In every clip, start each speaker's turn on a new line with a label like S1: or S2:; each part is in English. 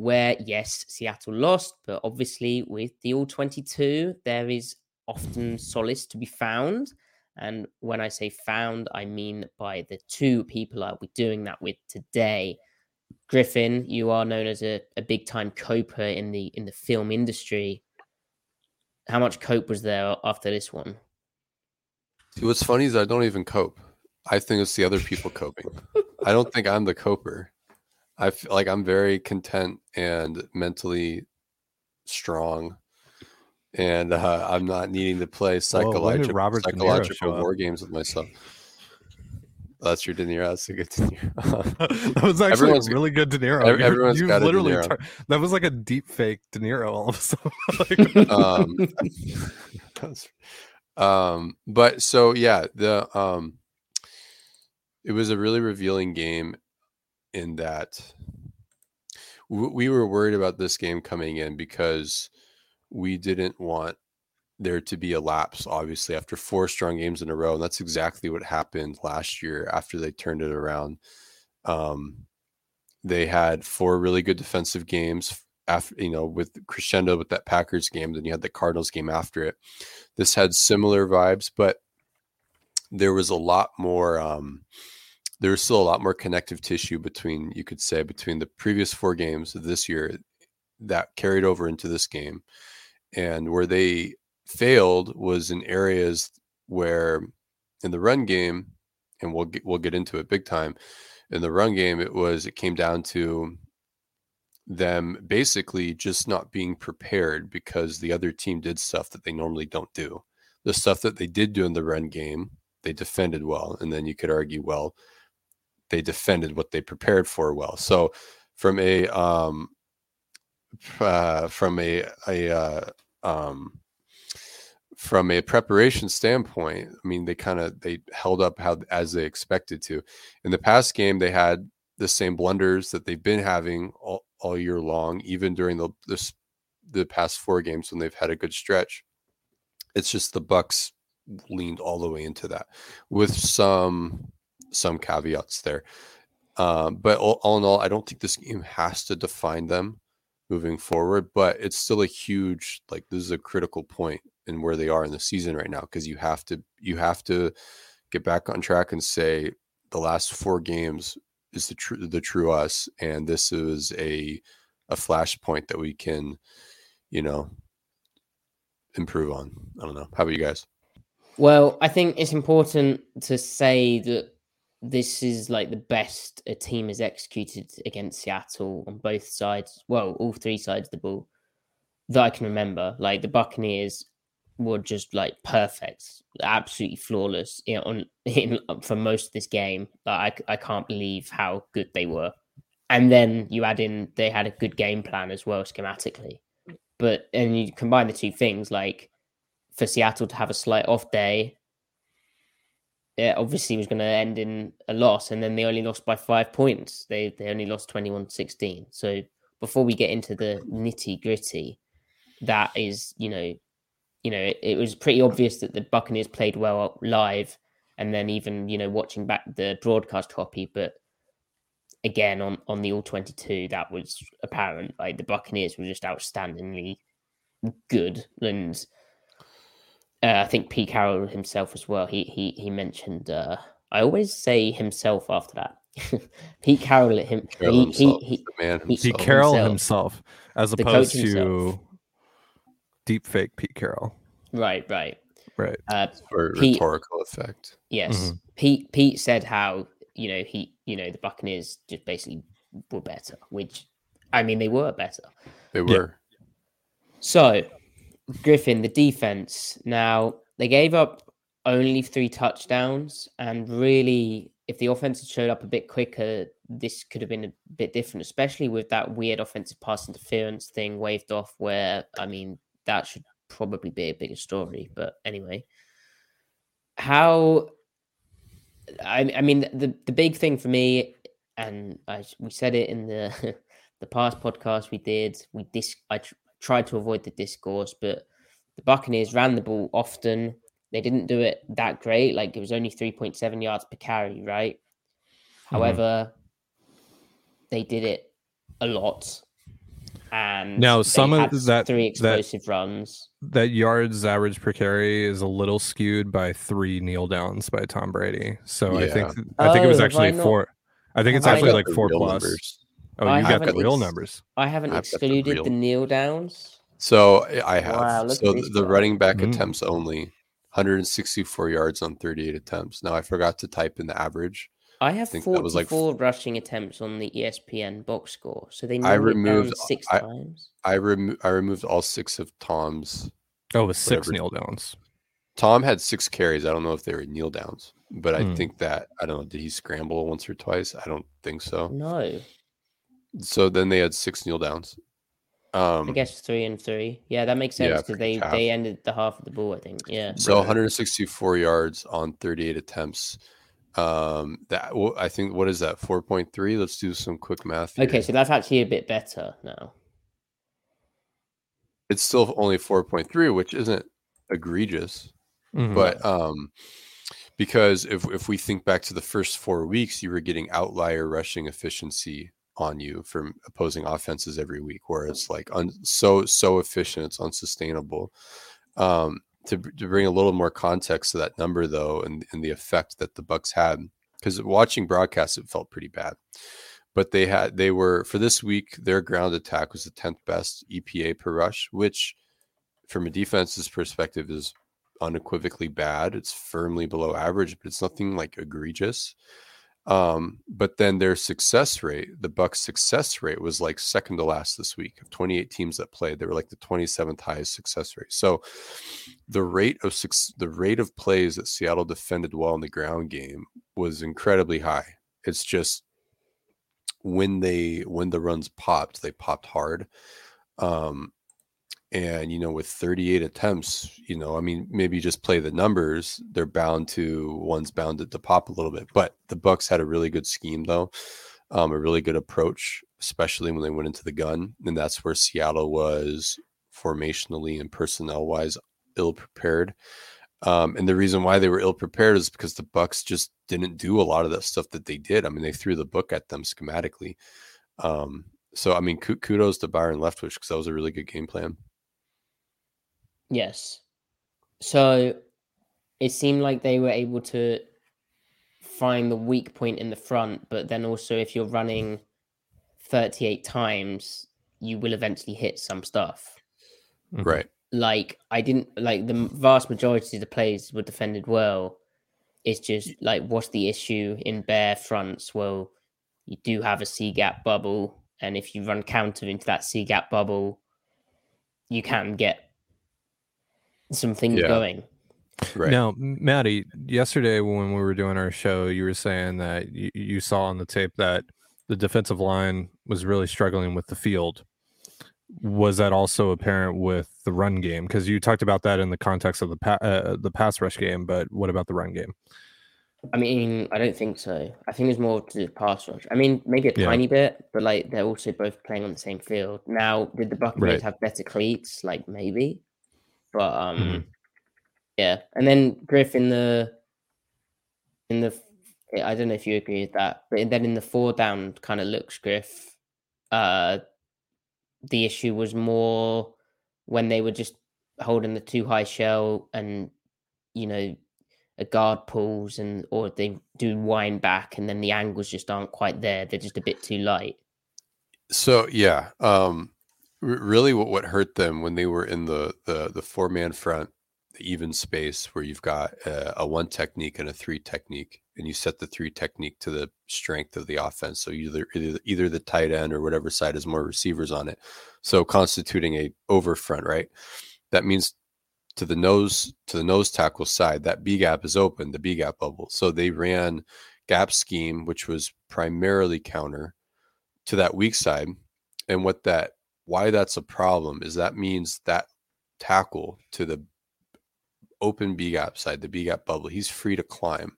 S1: where, yes, Seattle lost, but obviously with the All 22, there is often solace to be found. And when I say found, I mean by the two people I'll be doing that with today. Griffin, you are known as a, a big time coper in the in the film industry. How much cope was there after this one?
S2: See, what's funny is I don't even cope. I think it's the other people coping. I don't think I'm the coper. I feel like I'm very content and mentally strong, and uh, I'm not needing to play psychological
S3: Robert
S2: psychological war games with myself. That's your De Niro. That's a good De Niro.
S3: that was actually
S2: Everyone's-
S3: a really good De Niro.
S2: ev-
S3: You-
S2: everyone's
S3: you
S2: got a De
S3: literally
S2: Niro.
S3: tur- that was like a deep fake De Niro all of a sudden. Like-
S2: um, um, but so yeah, the um, it was a really revealing game in that we were worried about this game coming in because we didn't want there to be a lapse obviously after four strong games in a row and that's exactly what happened last year after they turned it around. Um, they had four really good defensive games after you know with crescendo with that packers game then you had the cardinals game after it. This had similar vibes but there was a lot more um, there was still a lot more connective tissue between you could say between the previous four games of this year that carried over into this game. And where they failed was in areas where in the run game and we'll get, we'll get into it big time in the run game it was it came down to them basically just not being prepared because the other team did stuff that they normally don't do. The stuff that they did do in the run game they defended well and then you could argue well they defended what they prepared for well. So from a um uh, from a a uh, um from a preparation standpoint i mean they kind of they held up how as they expected to. In the past game they had the same blunders that they've been having all, all year long even during the this the past four games when they've had a good stretch. It's just the bucks leaned all the way into that. With some some caveats there. Um, but all, all in all i don't think this game has to define them moving forward but it's still a huge like this is a critical point in where they are in the season right now because you have to you have to get back on track and say the last four games is the true the true us and this is a a flashpoint that we can you know improve on. I don't know. How about you guys?
S1: Well, I think it's important to say that this is like the best a team has executed against Seattle on both sides. Well, all three sides of the ball that I can remember. Like the Buccaneers were just like perfect, absolutely flawless you know, on in, for most of this game. Like I, I can't believe how good they were. And then you add in they had a good game plan as well schematically. But and you combine the two things like for Seattle to have a slight off day, it obviously was going to end in a loss. And then they only lost by five points. They they only lost 21 16. So before we get into the nitty gritty, that is, you know, you know, it, it was pretty obvious that the Buccaneers played well live, and then even you know watching back the broadcast copy, but again on on the all 22 that was apparent like the buccaneers were just outstandingly good and uh, i think pete carroll himself as well he he he mentioned uh i always say himself after that pete carroll him
S2: Carroll
S1: he,
S2: himself,
S1: he, he,
S2: the man
S1: he-
S3: Pete. Carroll
S1: himself.
S3: himself, as opposed to deep fake Pete Carroll.
S1: right right
S3: Right.
S1: uh
S2: for
S1: Pete-
S2: rhetorical effect.
S1: Yes.
S3: Mhm.
S1: Pete Pete said how, you know, he you know, the Buccaneers just basically were better, which I mean they were better.
S2: They were.
S1: So Griffin, the defense. Now they gave up only three touchdowns, and really if the offense had showed up a bit quicker, this could have been a bit different, especially with that weird offensive pass interference thing waved off where I mean that should probably be a bigger story. But anyway. How I, I mean the the big thing for me, and I, we said it in the the past podcast we did. We dis I tried to avoid the discourse, but the Buccaneers ran the ball often. They didn't do it that great. Like it was only three point seven yards per carry, right? Mm-hmm. However, they did it a lot. And
S3: Now, some of that-
S1: three
S3: that-
S1: explosive runs.
S3: That yards average per carry is a little skewed by three kneel downs by Tom Brady. So I think I think it was
S1: Oh,
S3: actually four. I think it's
S1: have
S3: actually like four plus.
S2: numbers.
S3: Oh,
S1: I
S3: you got the
S1: haven't
S3: real
S1: ex-
S3: numbers.
S1: I haven't
S2: I've got the
S1: excluded the kneel downs.
S2: So I have.
S1: Wow,
S2: so
S1: this
S2: the
S1: guy.
S2: running back
S3: Mm.
S2: attempts only, 164 yards on 38 attempts. Now I forgot to type in the average.
S1: I have
S2: think that was like
S1: 44 rushing attempts on the ESPN box score, so they
S2: I
S1: narrowed down
S2: removed-
S1: six
S2: I-
S1: times.
S2: I remo- I removed all six of Tom's.
S3: Oh, it was six kneel downs.
S2: Tom had six carries. I don't know if they were kneel downs, but I
S3: Hmm.
S2: think that I don't know. Did he scramble once or twice? I don't think so.
S1: No,
S2: So then they had six kneel downs. Um,
S1: I guess three and three. Yeah, that makes sense
S2: for
S1: because they
S2: half.
S1: they ended the half of the ball. I think. Yeah.
S2: So 164 yards on 38 attempts. Um, that well, I think what is that? 4.3. Let's do some quick math.
S1: Okay, so that's actually a bit better now.
S2: it's still only 4.3, which isn't egregious.
S3: Mhm.
S2: But um, because if if we think back to the first four weeks, you were getting outlier rushing efficiency on you from opposing offenses every week, where it's like un, so so efficient, it's unsustainable. Um, to to bring a little more context to that number, though, and and the effect that the Bucks had, because watching broadcast, it felt pretty bad. But they had they were for this week, their ground attack was the tenth best EPA per rush, which from a defense's perspective is unequivocally bad. It's firmly below average, but it's nothing like egregious. Um, but then their success rate, the Bucks' success rate was like second to last this week of 28 teams that played. They were like the 27th highest success rate. So the rate of the rate of plays that Seattle defended well in the ground game was incredibly high. It's just when they when the runs popped, they popped hard. Um, and you know with 38 attempts you know i mean maybe just play the numbers they're bound to one's bounded to pop a little bit but the bucks had a really good scheme though um, a really good approach especially when they went into the gun and that's where seattle was formationally and personnel wise ill prepared um, and the reason why they were ill prepared is because the bucks just didn't do a lot of that stuff that they did. I mean they threw the book at them schematically. Um, so i mean kudos to byron leftwich because that was a really good game plan
S1: Yes. So it seemed like they were able to find the weak point in the front, but then also if you're running 38 times, you will eventually hit some stuff.
S3: Mhm.
S2: right
S1: Like I didn't like the vast majority of the plays were defended well. It's just like what's the issue in bare fronts? Well, you do have a C gap bubble, and if you run counter into that C gap bubble, you can get some things
S2: Yeah.
S1: going.
S2: right
S3: Now, M- Maddie, yesterday when we were doing our show, you were saying that you, you saw on the tape that the defensive line was really struggling with the field. Was that also apparent with the run game? Because you talked about that in the context of the pa- uh, the pass rush game, but what about the run game?
S1: I mean, I don't think so. I think it's more to do with pass rush. I mean, maybe a
S3: Yeah.
S1: tiny bit, but like they're also both playing on the same field. Now, did the Buccaneers
S3: Right.
S1: have better cleats? Like maybe. But um,
S3: Mhm.
S1: yeah, and then Griff in the in the I don't know if you agree with that, but then in the four down kind of looks Griff. Uh, the issue was more when they were just holding the too high shell and you know a guard pulls and or they do wind back and then the angles just aren't quite there they're just a bit too light
S2: So yeah, um, r- really, what what hurt them when they were in the the the four man front, the even space where you've got a, a one technique and a three technique, and you set the three technique to the strength of the offense. So either either, either the tight end or whatever side has more receivers on it, so constituting a over front, right? That means to the nose to the nose tackle side that B gap is open, the B gap bubble. So they ran gap scheme, which was primarily counter to that weak side. And what that why that's a problem is that means that tackle to the open B gap side, the B gap bubble, he's free to climb.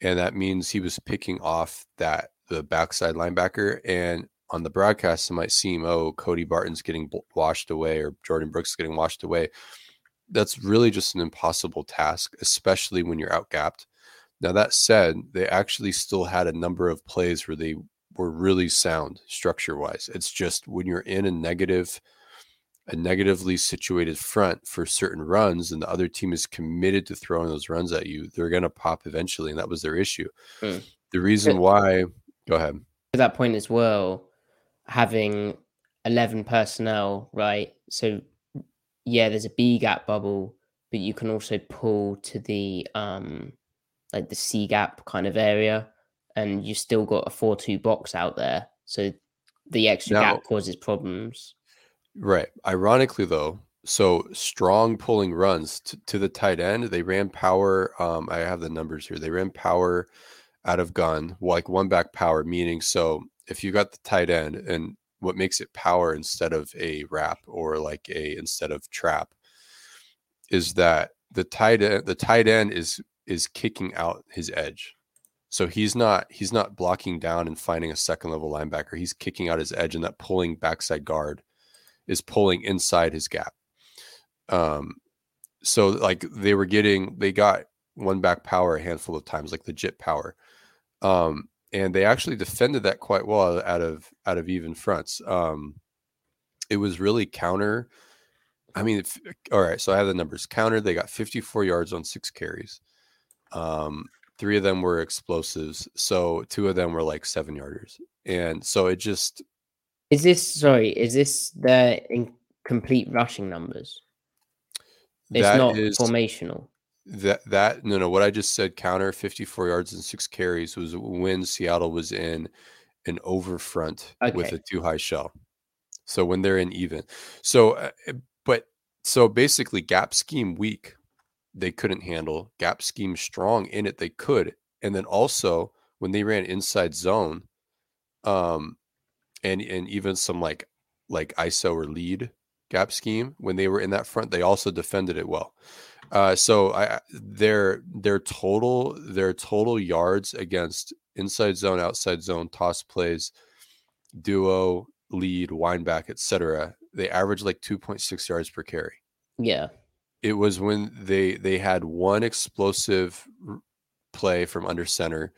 S2: And that means he was picking off that the backside linebacker. And on the broadcast, it might seem, oh, Cody Barton's getting washed away or Jordyn Brooks getting washed away. That's really just an impossible task, especially when you're outgapped. Now, that said, they actually still had a number of plays where they were really sound structure wise. It's just when you're in a negative, a negatively situated front for certain runs, and the other team is committed to throwing those runs at you, they're going to pop eventually, and that was their issue.
S1: Hmm.
S2: The reason why, go ahead.
S1: to that point as well having 11 personnel right so yeah there's a b gap bubble but you can also pull to the um like the c gap kind of area and you still got a 4-2 box out there so the extra
S2: Now-
S1: gap causes problems
S2: Right. Ironically, though, so strong pulling runs to, to the tight end. They ran power. Um, I have the numbers here. They ran power out of gun, like one back power, meaning so if you got the tight end and what makes it power instead of a wrap or like a instead of trap is that the tight end the tight end is is kicking out his edge. So he's not he's not blocking down and finding a second level linebacker. He's kicking out his edge and that pulling backside guard is pulling inside his gap. Um, so like they were getting, they got one back power a handful of times, like legit power. Um, and they actually defended that quite well out of out of even fronts. Um, it was really counter. I mean, if, all right. So I have the numbers. Counter. They got 54 yards on six carries. Um, three of them were explosives. So two of them were like seven yarders. And so it just
S1: is this sorry is this the incomplete rushing numbers it's not
S2: is-
S1: formational
S2: That that no no what I just said counter 54 yards and six carries was when Seattle was in an over front with a too high shell. So when they're in even. So uh, but so basically gap scheme weak they couldn't handle. Gap scheme strong in it they could. And then also when they ran inside zone um and and even some like like ISO or lead gap scheme when they were in that front they also defended it well. Uh, so I their their total their total yards against inside zone, outside zone, toss plays, duo, lead, wind back, etc. They average like 2.6 yards per carry.
S1: yeah
S2: It was when they they had one explosive play from under center,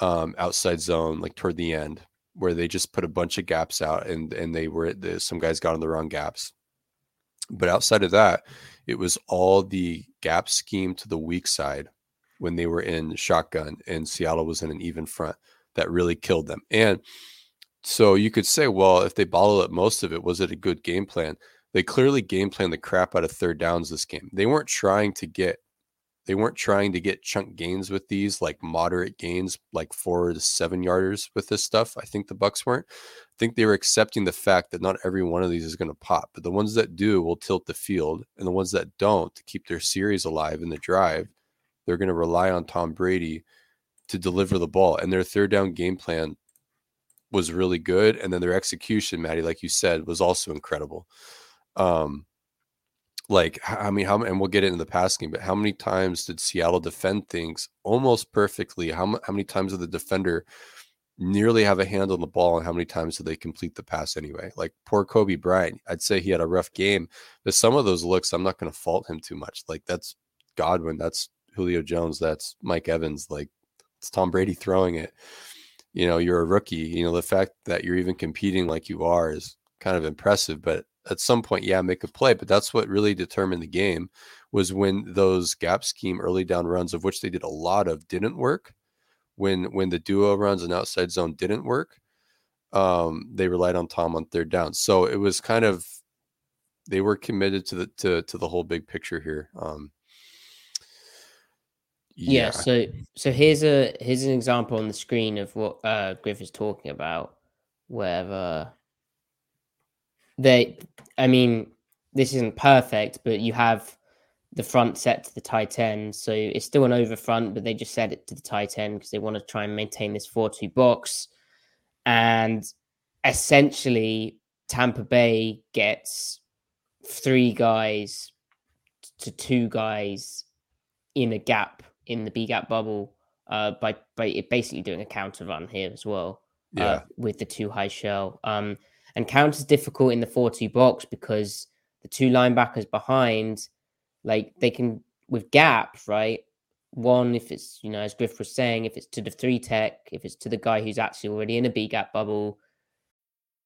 S2: um, outside zone, like toward the end, where they just put a bunch of gaps out and and they were the, some guys got on the wrong gaps. But outside of that, it was all the gap scheme to the weak side when they were in shotgun and Seattle was in an even front that really killed them. And so you could say, well, if they bottled up most of it, was it a good game plan? They clearly game plan the crap out of third downs this game. They weren't trying to get they weren't trying to get chunk gains with these like moderate gains like four to seven yarders with this stuff. I think the bucks weren't. I think they were accepting the fact that not every one of these is going to pop but the ones that do will tilt the field and the ones that don't to keep their series alive in the drive they're going to rely on tom brady to deliver the ball and their third down game plan was really good and then their execution maddie like you said was also incredible um like I mean, how and we'll get into the passing, but how many times did Seattle defend things almost perfectly? How how many times did the defender nearly have a hand on the ball and how many times did they complete the pass anyway. Like poor Coby Bryant, I'd say he had a rough game, but some of those looks, I'm not going to fault him too much. Like that's Godwin, that's Julio Jones, that's Mike Evans, like it's Tom Brady throwing it. You know, you're a rookie. You know, the fact that you're even competing like you are is kind of impressive, but at some point, yeah, make a play. But that's what really determined the game was when those gap scheme early down runs, of which they did a lot of, didn't work when when the duo runs and outside zone didn't work, um, they relied on Tom on third down. So it was kind of they were committed to the to to the whole big picture here. Um,
S1: yeah. yeah. So so here's a here's an example on the screen of what uh, Griff is talking about, where uh, they, I mean, this isn't perfect, but you have the front set to the tight end. So it's still an over front, but they just set it to the tight end because they want to try and maintain this 4 2 box. And essentially, Tampa Bay gets three guys to two guys in a gap in the B gap bubble uh, by by basically doing a counter run here as well. Uh, yeah. Uh, with the two high shell. Um, and counter is difficult in the 4 2 box because the two linebackers behind like they can with gap, right? One, if it's you know, as Griff was saying, if it's to the three tech, if it's to the guy who's actually already in a B gap bubble,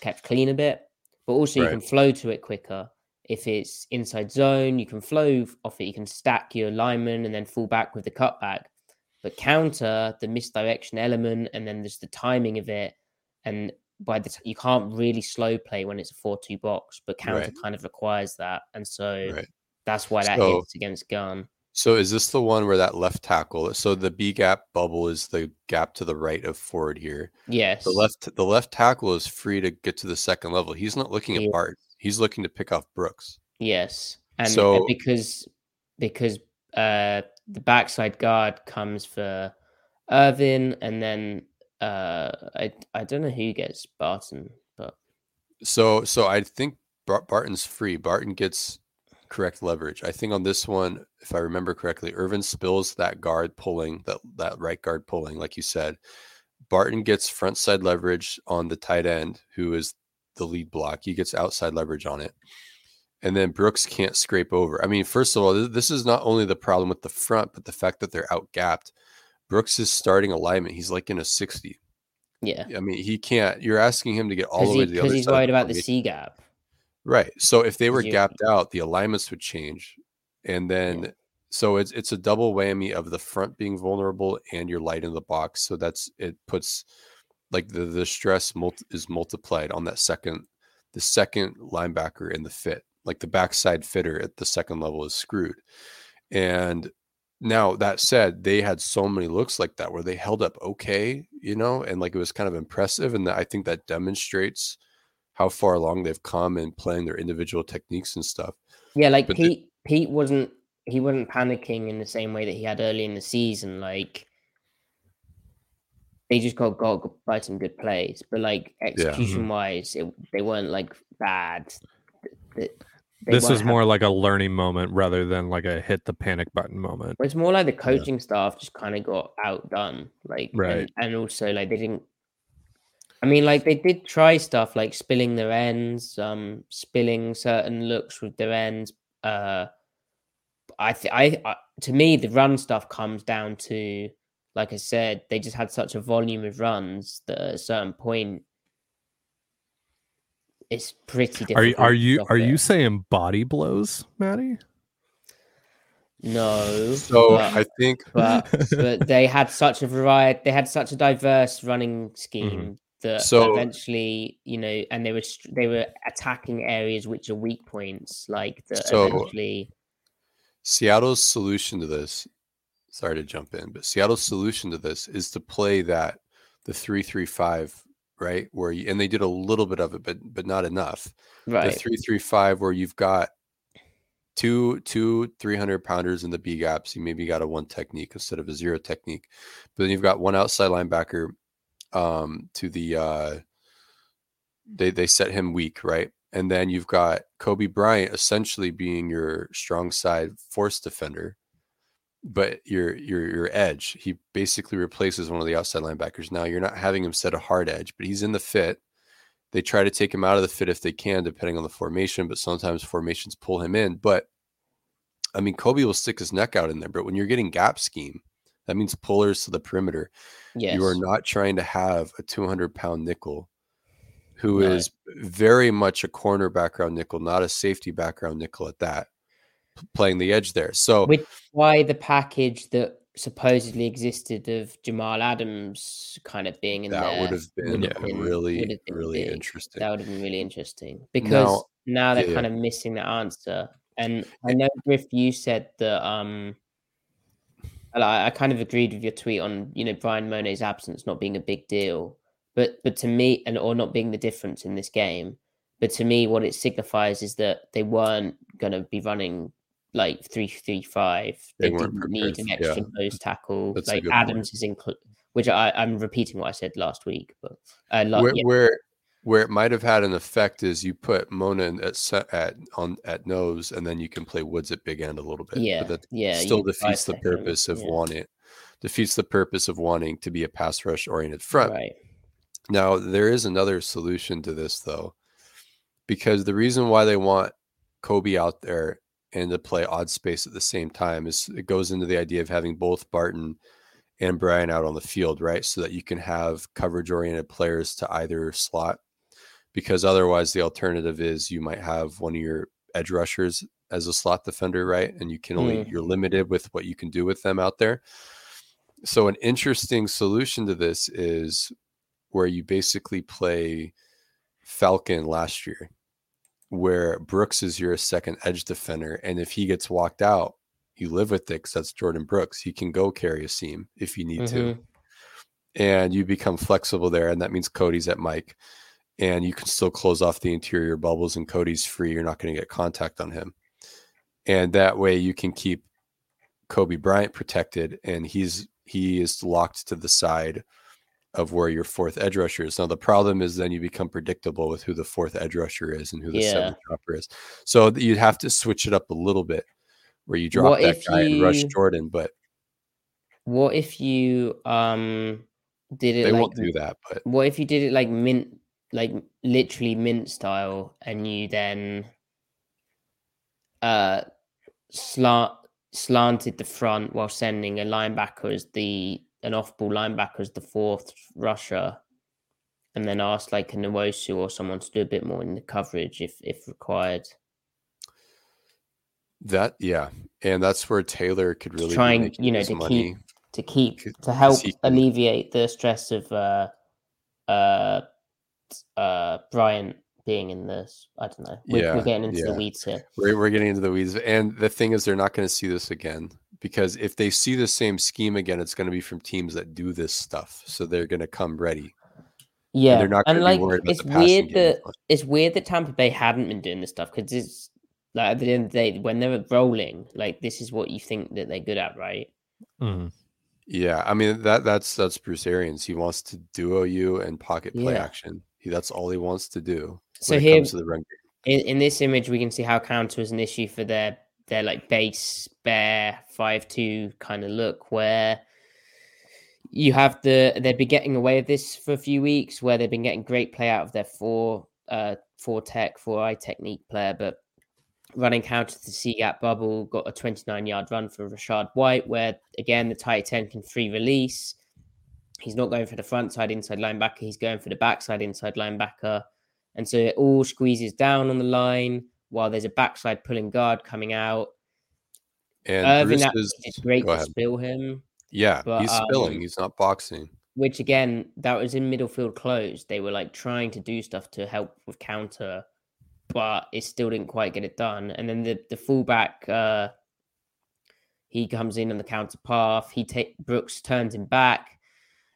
S1: kept clean a bit, but also right. you can flow to it quicker. If it's inside zone, you can flow off it. You can stack your lineman and then fall back with the cutback. But counter the misdirection element, and then there's the timing of it. And by the t- you can't really slow play when it's a four-two box, but counter right. kind of requires that, and so right. that's why that so, hits against gun.
S2: So is this the one where that left tackle? So the B gap bubble is the gap to the right of forward here.
S1: Yes.
S2: The left the left tackle is free to get to the second level. He's not looking at Bart. He's looking to pick off Brooks.
S1: Yes. And so because because uh the backside guard comes for Irvin and then uh I I don't know who gets Barton, but
S2: so so I think Barton's free. Barton gets correct leverage. I think on this one, if I remember correctly, Irvin spills that guard pulling, that that right guard pulling, like you said. Barton gets front side leverage on the tight end, who is the lead block. He gets outside leverage on it. And then Brooks can't scrape over. I mean, first of all, this is not only the problem with the front, but the fact that they're out gapped. Brooks is starting alignment. He's like in a 60.
S1: Yeah.
S2: I mean, he can't. You're asking him to get all the way to the other
S1: side. Because he's worried about the C gap.
S2: Right. So if they were you, gapped out, the alignments would change. And then yeah. so it's it's a double whammy of the front being vulnerable and you're light in the box. So that's it puts like the the stress multi, is multiplied on that second the second linebacker in the fit. Like the backside fitter at the second level is screwed. And now that said, they had so many looks like that where they held up okay, you know, and like it was kind of impressive. And I think that demonstrates how far along they've come and playing their individual techniques and stuff.
S1: Yeah, like but Pete Pete wasn't he wasn't panicking in the same way that he had early in the season. Like they just got got by some good plays, but like execution yeah. Mm-hmm. wise, it, they weren't like bad.
S3: They, they this is more like a learning moment rather than like a hit the panic button moment.
S1: It's more like the coaching yeah. staff just kind of got outdone, like right, and, and also like they didn't I mean, like they did try stuff like spilling their ends, um, spilling certain looks with their ends. Uh, I, th- I, I, to me, the run stuff comes down to, like I said, they just had such a volume of runs that at a certain point, it's pretty difficult.
S3: Are you are you are you saying body blows, Maddie?
S1: No.
S2: So but, I think,
S1: but but they had such a variety. They had such a diverse running scheme mm-hmm that so, eventually, you know, and they were they were attacking areas which are weak points, like that so eventually.
S2: Seattle's solution to this, sorry to jump in, but Seattle's solution to this is to play that the three three five, right? Where you, and they did a little bit of it, but but not enough.
S1: Right.
S2: The three three five, where you've got two two 300 pounders in the B gaps. You maybe got a one technique instead of a zero technique, but then you've got one outside linebacker um, to the uh, they they set him weak, right? And then you've got Coby Bryant essentially being your strong side force defender, but your your your edge. He basically replaces one of the outside linebackers. Now you're not having him set a hard edge, but he's in the fit. They try to take him out of the fit if they can, depending on the formation, but sometimes formations pull him in. But I mean, Coby will stick his neck out in there, but when you're getting gap scheme, that means pullers to the perimeter.
S1: Yes.
S2: You are not trying to have a 200 pound nickel who
S1: No.
S2: is very much a corner background nickel, not a safety background nickel at that, playing the edge there. So,
S1: Which why the package that supposedly existed of Jamal Adams kind of being in
S2: that
S1: there
S2: would have been
S3: Yeah.
S1: been-
S2: really,
S1: been
S2: really
S1: big.
S2: interesting.
S1: That would have been really interesting because now they're
S2: yeah,
S1: kind of missing the answer. And I know Griff, you said that um, I, I kind of agreed with your tweet on you know Bryan Mone's absence not being a big deal, but but to me and or not being the difference in this game. But to me, what it signifies is that they weren't going to be running like three three five.
S2: They
S1: They, didn't need an
S2: f- yeah.
S1: extra nose tackle.
S2: That's
S1: like
S2: good point.
S1: Adams is included, which I, I'm repeating what I said last week, but uh, la-
S2: where,
S1: yeah,
S2: where where it might have had an effect is you put Mone at uh, at on at nose, and then you can play Woods at big end a little bit.
S1: Yeah,
S2: but that
S1: yeah,
S2: still defeats the purpose of
S1: yeah.
S2: wanting defeats the purpose of wanting to be a pass rush oriented front.
S1: right.
S2: Now, there is another solution to this, though, because the reason why they want Coby out there and to play odd space at the same time is it goes into the idea of having both Barton and Brian out on the field, right? So that you can have coverage oriented players to either slot, because otherwise, the alternative is you might have one of your edge rushers as a slot defender, right? And you can only, you're limited with what you can do with them out there. So, an interesting solution to this is where you basically play Falcon last year, where Brooks is your second edge defender. And if he gets walked out, you live with it because that's Jordyn Brooks. He can go carry a seam if you need to.
S1: Mhm.
S2: And you become flexible there. And that means Cody's at Mike. And you can still close off the interior bubbles, and Cody's free. You're not going to get contact on him. And that way you can keep Coby Bryant protected, and he's he is locked to the side of where your fourth edge rusher is. Now the problem is then you become predictable with who the fourth edge rusher is and who the
S1: Yeah.
S2: seventh dropper is. So you'd have to switch it up a little bit where you drop
S1: What
S2: that guy and rush Jordyn, but
S1: What if you um did it
S2: they
S1: like
S2: won't do that. But
S1: what if you did it like mint like literally mint style and you then uh slant slanted the front while sending a linebacker as the an off ball linebacker as the fourth rusher and then asked like a Nwosu or someone to do a bit more in the coverage if if required.
S2: that yeah, and that's where Taylor could really be
S1: trying,
S2: making
S1: you know, to
S2: money.
S1: keep to keep to help alleviate the stress of uh uh uh Bryant being in this. I don't know. We're,
S2: Yeah,
S1: we're getting into the weeds here.
S2: We're, we're getting into the weeds. And the thing is, they're not going to see this again because if they see the same scheme again, it's going to be from teams that do this stuff. So they're going to come ready.
S1: Yeah,
S2: they're not
S1: and
S2: gonna be
S1: like
S2: worried about
S1: it's
S2: the passing
S1: weird that
S2: as
S1: it's weird that Tampa Bay hadn't been doing this stuff because it's like at the end of the day when they're rolling, like this is what you think that they're good at, right?
S3: Mhm.
S2: Yeah, I mean that that's that's Bruce Arians. He wants to duo you and pocket play
S1: Yeah.
S2: action. He, that's all he wants to do.
S1: So
S2: when it
S1: here,
S2: comes to the run game.
S1: in, in this image, we can see how counter is an issue for their their like base bear five two kind of look where you have the they've been getting away with this for a few weeks where they've been getting great play out of their four uh four tech four eye technique player, but running counter to the C gap bubble got a 29 yard run for Rachaad White where again the tight end can free release. He's not going for the front side inside linebacker, he's going for the backside inside linebacker. And so it all squeezes down on the line while there's a backside pulling guard coming out.
S2: And
S1: Irvin
S2: is
S1: great to
S2: ahead.
S1: spill him,
S2: Yeah,
S1: but,
S2: he's spilling.
S1: um,
S2: He's not boxing.
S1: which again, that was in middle field closed. They were like trying to do stuff to help with counter, but it still didn't quite get it done. And then the, the fullback, uh, he comes in on the counter path. He take Brooks turns him back,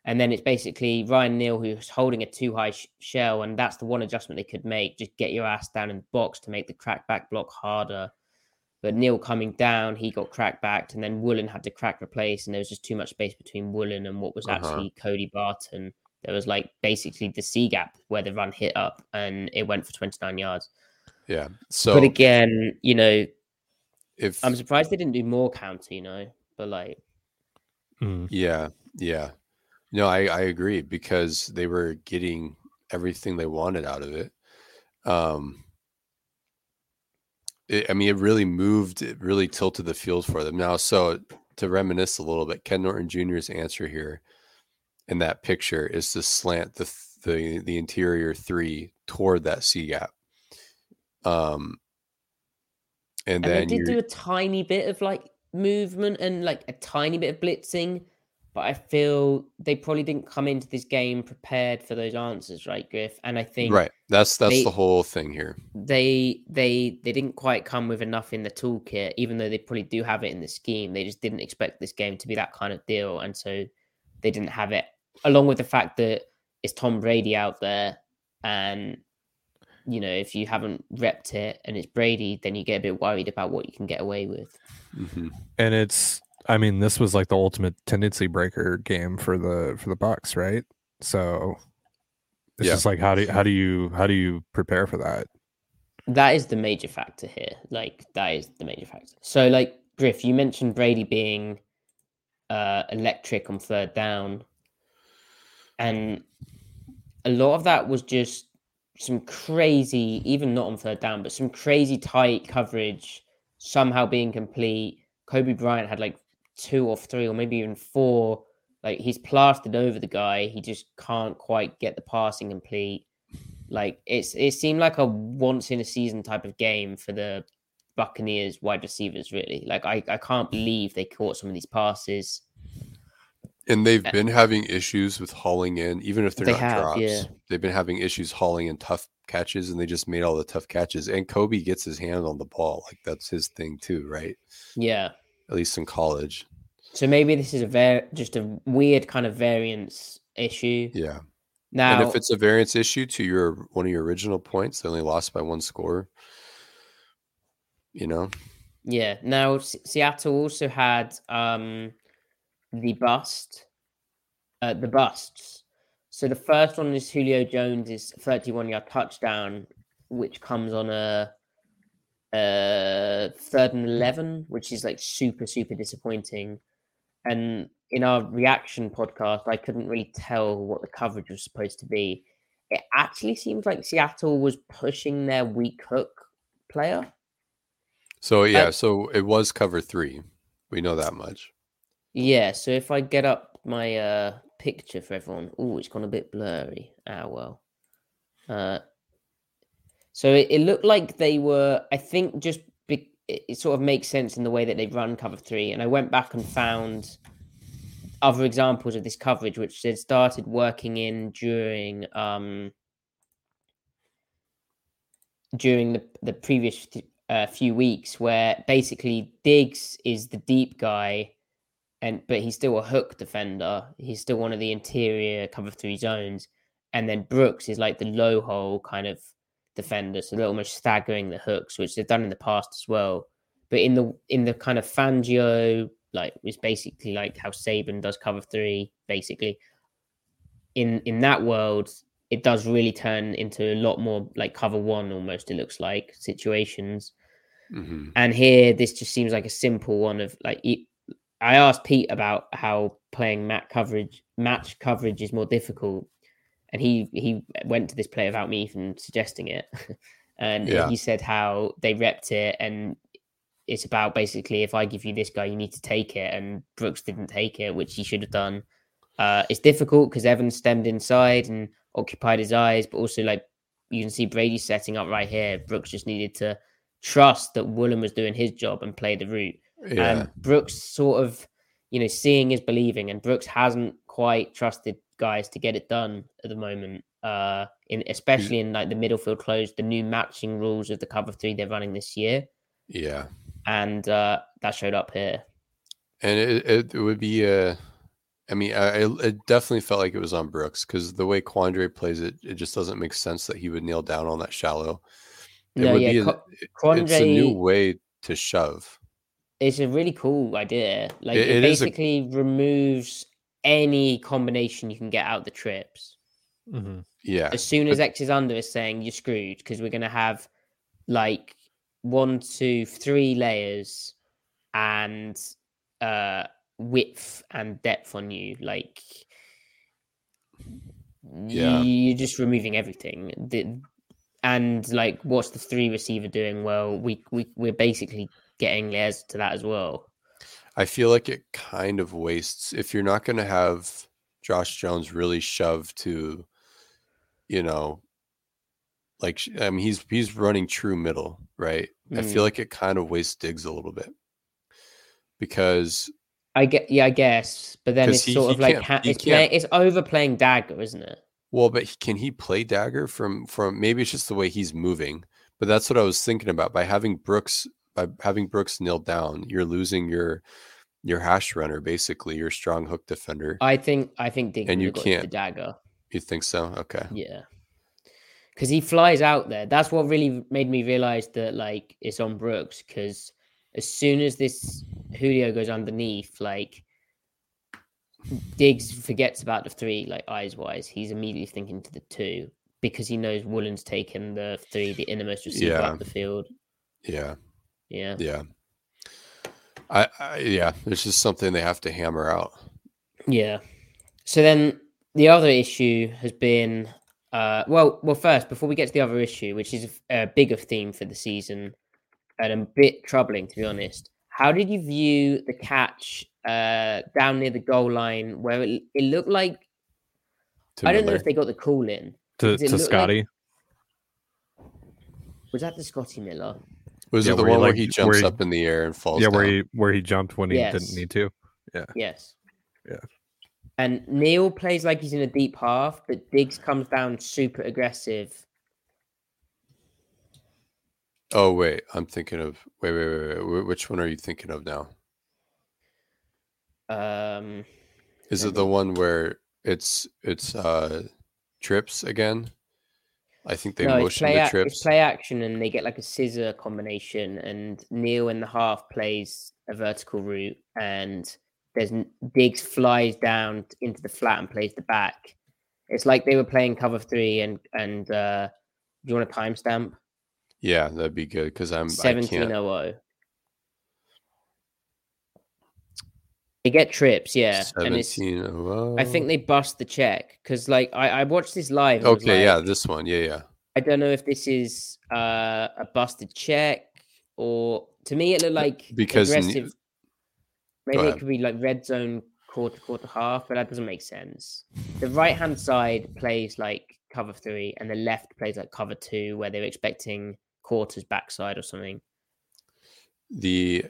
S1: And then it's basically Ryan Neal who's holding a too high sh- shell, and that's the one adjustment they could make. Just get your ass down in the box to make the crack back block harder. But Neal coming down, he got crack backed, and then Woolen had to crack replace, and there was just too much space between Woolen and what was
S2: Uh-huh.
S1: actually Cody Barton. There was like basically the C gap where the run hit up, and it went for 29 yards.
S2: Yeah. So
S1: but again, you know,
S2: if
S1: I'm surprised they didn't do more counter, you know, but like,
S3: Mm.
S2: yeah, yeah. No, I, I agree because they were getting everything they wanted out of it. Um it, I mean, it really moved, it really tilted the field for them. Now, so to reminisce a little bit, Ken Norton Jr.'s answer here in that picture is to slant the the the interior three toward that C gap. Um and,
S1: and they
S2: then
S1: did
S2: you're-
S1: do a tiny bit of like movement and like a tiny bit of blitzing, but I feel they probably didn't come into this game prepared for those answers, right, Griff? And I think
S2: right. That's that's
S1: they-
S2: the whole thing here.
S1: they they they didn't quite come with enough in the toolkit, even though they probably do have it in the scheme. They just didn't expect this game to be that kind of deal, and so they didn't have it. Along with the fact that it's Tom Brady out there, and you know if you haven't repped it and it's Brady, then you get a bit worried about what you can get away with.
S2: Mhm.
S3: And it's I mean, this was like the ultimate tendency breaker game for the for the Bucks, right? So it's
S2: Yeah.
S3: just like how do how do you how do you prepare for that?
S1: That is the major factor here. Like that is the major factor. So like Griff, you mentioned Brady being uh electric on third down. And a lot of that was just some crazy, even not on third down, but some crazy tight coverage somehow being complete. Coby Bryant had like two or three or maybe even four. Like he's plastered over the guy. He just can't quite get the passing complete. Like it's it seemed like a once in a season type of game for the Buccaneers wide receivers, really. Like I, I can't believe they caught some of these passes.
S2: And they've
S1: Uh,
S2: been having issues with hauling in, even if they're
S1: They
S2: not
S1: have,
S2: drops.
S1: yeah.
S2: They've been having issues hauling in tough catches, and they just made all the tough catches. And Coby gets his hand on the ball, like that's his thing too, right?
S1: Yeah.
S2: At least in college.
S1: So maybe this is a very just a weird kind of variance issue.
S2: Yeah.
S1: Now
S2: and if it's a variance issue to your one of your original points, they only lost by one score. You know,
S1: Yeah. Now S- Seattle also had um the bust, uh, the busts. So the first one is Julio Jones' 31 yard touchdown, which comes on a uh third and 11, which is like super super disappointing. And in our reaction podcast, I couldn't really tell what the coverage was supposed to be. It actually seems like Seattle was pushing their weak hook player.
S2: so yeah, so it was cover three. We know that much.
S1: Yeah, so if I get up my uh picture for everyone, oh, it's gone a bit blurry. Ah, well. Uh, so it, it looked like they were. I think just be, it, sort of makes sense in the way that they run cover three, and I went back and found other examples of this coverage, which had started working in during um during the the previous uh, few weeks, where basically Diggs is the deep guy and but he's still a hook defender. He's still one of the interior cover three zones, and then Brooks is like the low hole kind of defender, so they're almost staggering the hooks, which they've done in the past as well. But in the in the kind of Fangio, like it's basically like how Saban does cover three, basically. In in that world, it does really turn into a lot more like cover one almost. It looks like situations.
S2: hmm
S1: And here, this just seems like a simple one of like. I asked Pete about how playing mat coverage, match coverage is more difficult, and he he went to this play without me even suggesting it, and
S2: Yeah.
S1: he said how they repped it, and it's about basically if I give you this guy, you need to take it, and Brooks didn't take it, which he should have done. Uh, it's difficult because Evans stemmed inside and occupied his eyes, but also like you can see Brady setting up right here. Brooks just needed to trust that Woolen was doing his job and play the route.
S2: Yeah.
S1: And Brooks sort of, you know, seeing is believing, and Brooks hasn't quite trusted guys to get it done at the moment. Uh, in especially in like the middle field close, the new matching rules of the cover three they're running this year,
S2: yeah.
S1: and uh, that showed up here.
S2: And it, it, would be uh I mean, I, it definitely felt like it was on Brooks because the way Quandre plays it, it just doesn't make sense that he would kneel down on that shallow. It
S1: No,
S2: would
S1: yeah,
S2: be
S1: Qu-
S2: an, it's a new way to shove.
S1: It's a really cool idea. Like
S2: It-
S1: it,
S2: is a-
S1: basically removes any combination you can get out the trips.
S3: Mhm.
S2: Yeah,
S1: As soon as X is under, is saying you're screwed because we're gonna have like one, two, three layers and uh width and depth on you. Like
S2: Yeah.
S1: you're just removing everything. The- and like what's the three receiver doing? Well, we we we're basically getting layers to that as well.
S2: I feel like it kind of wastes if you're not going to have Josh Jones really shove to, you know, like I mean he's he's running true middle, right? I feel
S1: Mm.
S2: like it kind of wastes Diggs a little bit because
S1: I get, yeah, I guess, but then it's
S2: he-
S1: sort of like ha- it's play, it's overplaying dagger, isn't it?
S2: well, but he- can he play dagger from from maybe it's just the way he's moving, but that's what I was thinking about by having Brooks by having Brooks kneel down, you're losing your your hash runner basically, your strong hook defender.
S1: I think I think Diggs
S2: And you
S1: to the
S2: can't-
S1: dagger.
S2: you think so? Okay.
S1: Yeah. Because he flies out there. That's what really made me realize that like it's on Brooks. Because as soon as this Julio goes underneath, like Diggs forgets about the three, like eyes wise. He's immediately thinking to the two because he knows Woolen's taken the three, the innermost receiver
S2: Yeah.
S1: up the field.
S2: Yeah.
S1: Yeah.
S2: Yeah. I, I yeah, it's just something they have to hammer out.
S1: Yeah. So then the other issue has been uh well well first before we get to the other issue which is a bigger theme for the season and a bit troubling to be honest. How did you view the catch uh down near the goal line where it, it looked like
S2: To
S1: I don't know if they got the call in.
S3: To, to
S1: look like-
S3: Scotty.
S1: Was that the Scotty Miller?
S2: Was
S3: Yeah,
S2: it the
S3: where he,
S2: one where
S3: like,
S2: he
S3: where
S2: jumps
S3: he-
S2: up in the air and falls?
S3: Yeah, where he where he jumped when he didn't need to. Yeah.
S1: Yes.
S3: Yeah.
S1: And Neal plays like he's in a deep half, but Diggs comes down super aggressive.
S2: Oh wait, I'm thinking of wait, wait, wait, wait. Which one are you thinking of now?
S1: Um
S2: Is it the one where it's it's uh trips again? I think they
S1: no,
S2: motion
S1: play,
S2: the trips.
S1: it's play action and they get like a scissor combination and Neal in the half plays a vertical route and there's Diggs flies down into the flat and plays the back. It's like they were playing cover three and and uh do you want a timestamp?
S2: yeah, that'd be good because I'm
S1: Seventeen oh oh. They get trips, yeah. And it's
S2: Seventeen.
S1: I think they bust the check because like I, I watched this live.
S2: Okay, yeah, this one. Yeah, yeah.
S1: I don't know if this is uh, a busted check or to me it looked like
S2: because
S1: aggressive. Maybe it could be like red zone quarter quarter half, but that doesn't make sense. The right hand side plays like cover three, and the left plays like cover two, where they're expecting quarters backside or something.
S2: the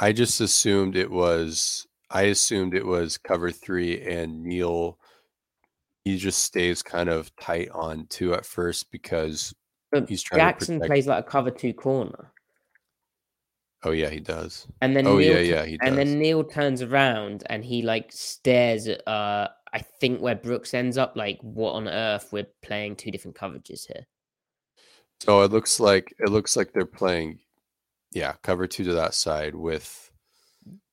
S2: I just assumed it was I assumed it was cover three and Neal he just stays kind of tight on two at first because
S1: But
S2: He's trying to
S1: Jackson
S2: protect-
S1: plays like a cover two corner,
S2: oh yeah he does.
S1: and then
S2: Oh,
S1: Neal
S2: yeah, yeah, he does.
S1: and then Neal turns around and he like stares at uh I think where Brooks ends up. Like, what on earth? We're playing two different coverages here.
S2: So it looks like it looks like they're playing yeah, cover two to that side with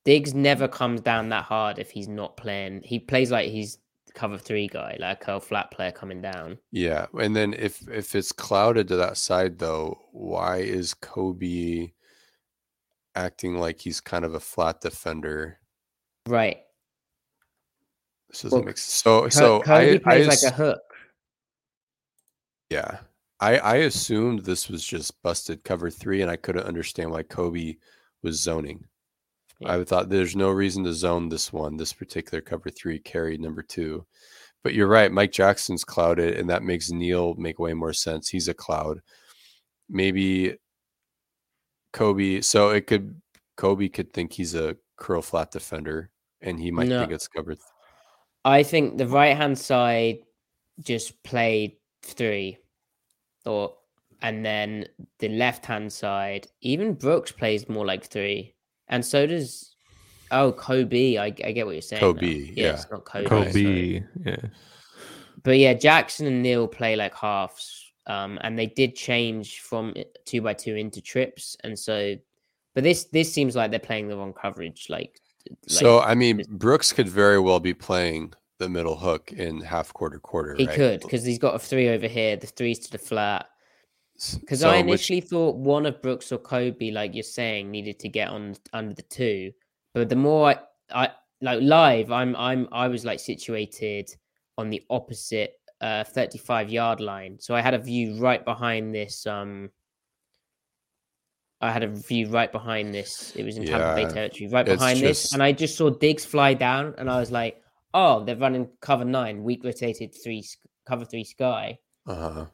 S1: Diggs never mm. comes down that hard if he's not playing. He plays like he's cover three guy, like a curl flat player coming down.
S2: yeah. And then if if it's clouded to that side though, why is Coby acting like he's kind of a flat defender?
S1: Right.
S2: This doesn't
S1: Well,
S2: make sense. So
S1: Co-
S2: so
S1: Cody
S2: I, I
S1: plays
S2: ass-
S1: like a hook.
S2: Yeah. I I assumed this was just busted cover three, and I couldn't understand why Coby was zoning. I thought there's no reason to zone this one, this particular cover three carry number two. But you're right, Mike Jackson's clouded, and that makes Neal make way more sense. He's a cloud. Maybe Coby, so it could Coby could think he's a curl flat defender, and he might
S1: No.
S2: think it's cover. th-
S1: I think the right hand side just played three, or and then the left hand side, even Brooks plays more like three, and so does Oh, Coby. I, I get what you're saying.
S2: Coby, yeah.
S1: it's not Coby.
S3: Coby.
S1: sorry.
S3: Yeah.
S1: But yeah, Jackson and Neal play like halves, um, and they did change from two by two into trips, and so. But this this seems like they're playing the wrong coverage. Like, like
S2: so I mean, Brooks could very well be playing the middle hook in half quarter quarter.
S1: he
S2: right?
S1: could because he's got a three over here. The threes to the flat. Because
S2: so
S1: I
S2: which-
S1: initially thought one of Brooks or Coby, like you're saying, needed to get on under the two. But the more I, I like live, I'm I'm I was like situated on the opposite uh 35 yard line. So I had a view right behind this um I had a view right behind this. It was in Tampa Bay territory, right behind this, and I just saw Diggs fly down, and I was like, "Oh, they're running cover nine, weak rotated three, cover three sky."
S2: uh-huh.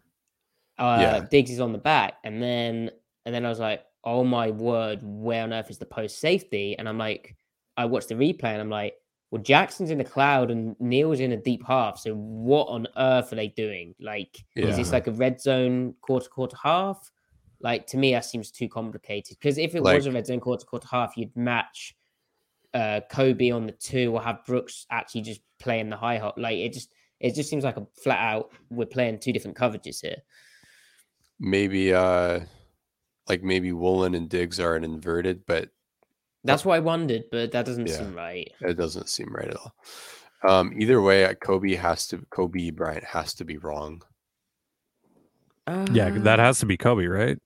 S1: uh
S2: Yeah.
S1: Diggs is on the back, and then and then I was like, oh my word, where on earth is the post safety? And I'm like, I watched the replay, and I'm like, well, Jackson's in the cloud and Neal's in a deep half. So what on earth are they doing? Like, is this like a red zone quarter quarter half? Like to me, that seems too complicated. Because if it was a red zone quarter quarter half, you'd match uh Coby on the two or have Brooks actually just playing the high hop. Like it just it just seems like a flat out we're playing two different coverages here.
S2: maybe uh like maybe Woolen and Diggs are an inverted, but
S1: That's what I wondered, but that doesn't
S2: Yeah.
S1: seem right.
S2: it doesn't seem right at all. Um, either way, uh, Coby has to Coby Bryant has to be wrong.
S3: Yeah, that
S1: Uh,
S3: has to be Coby, right?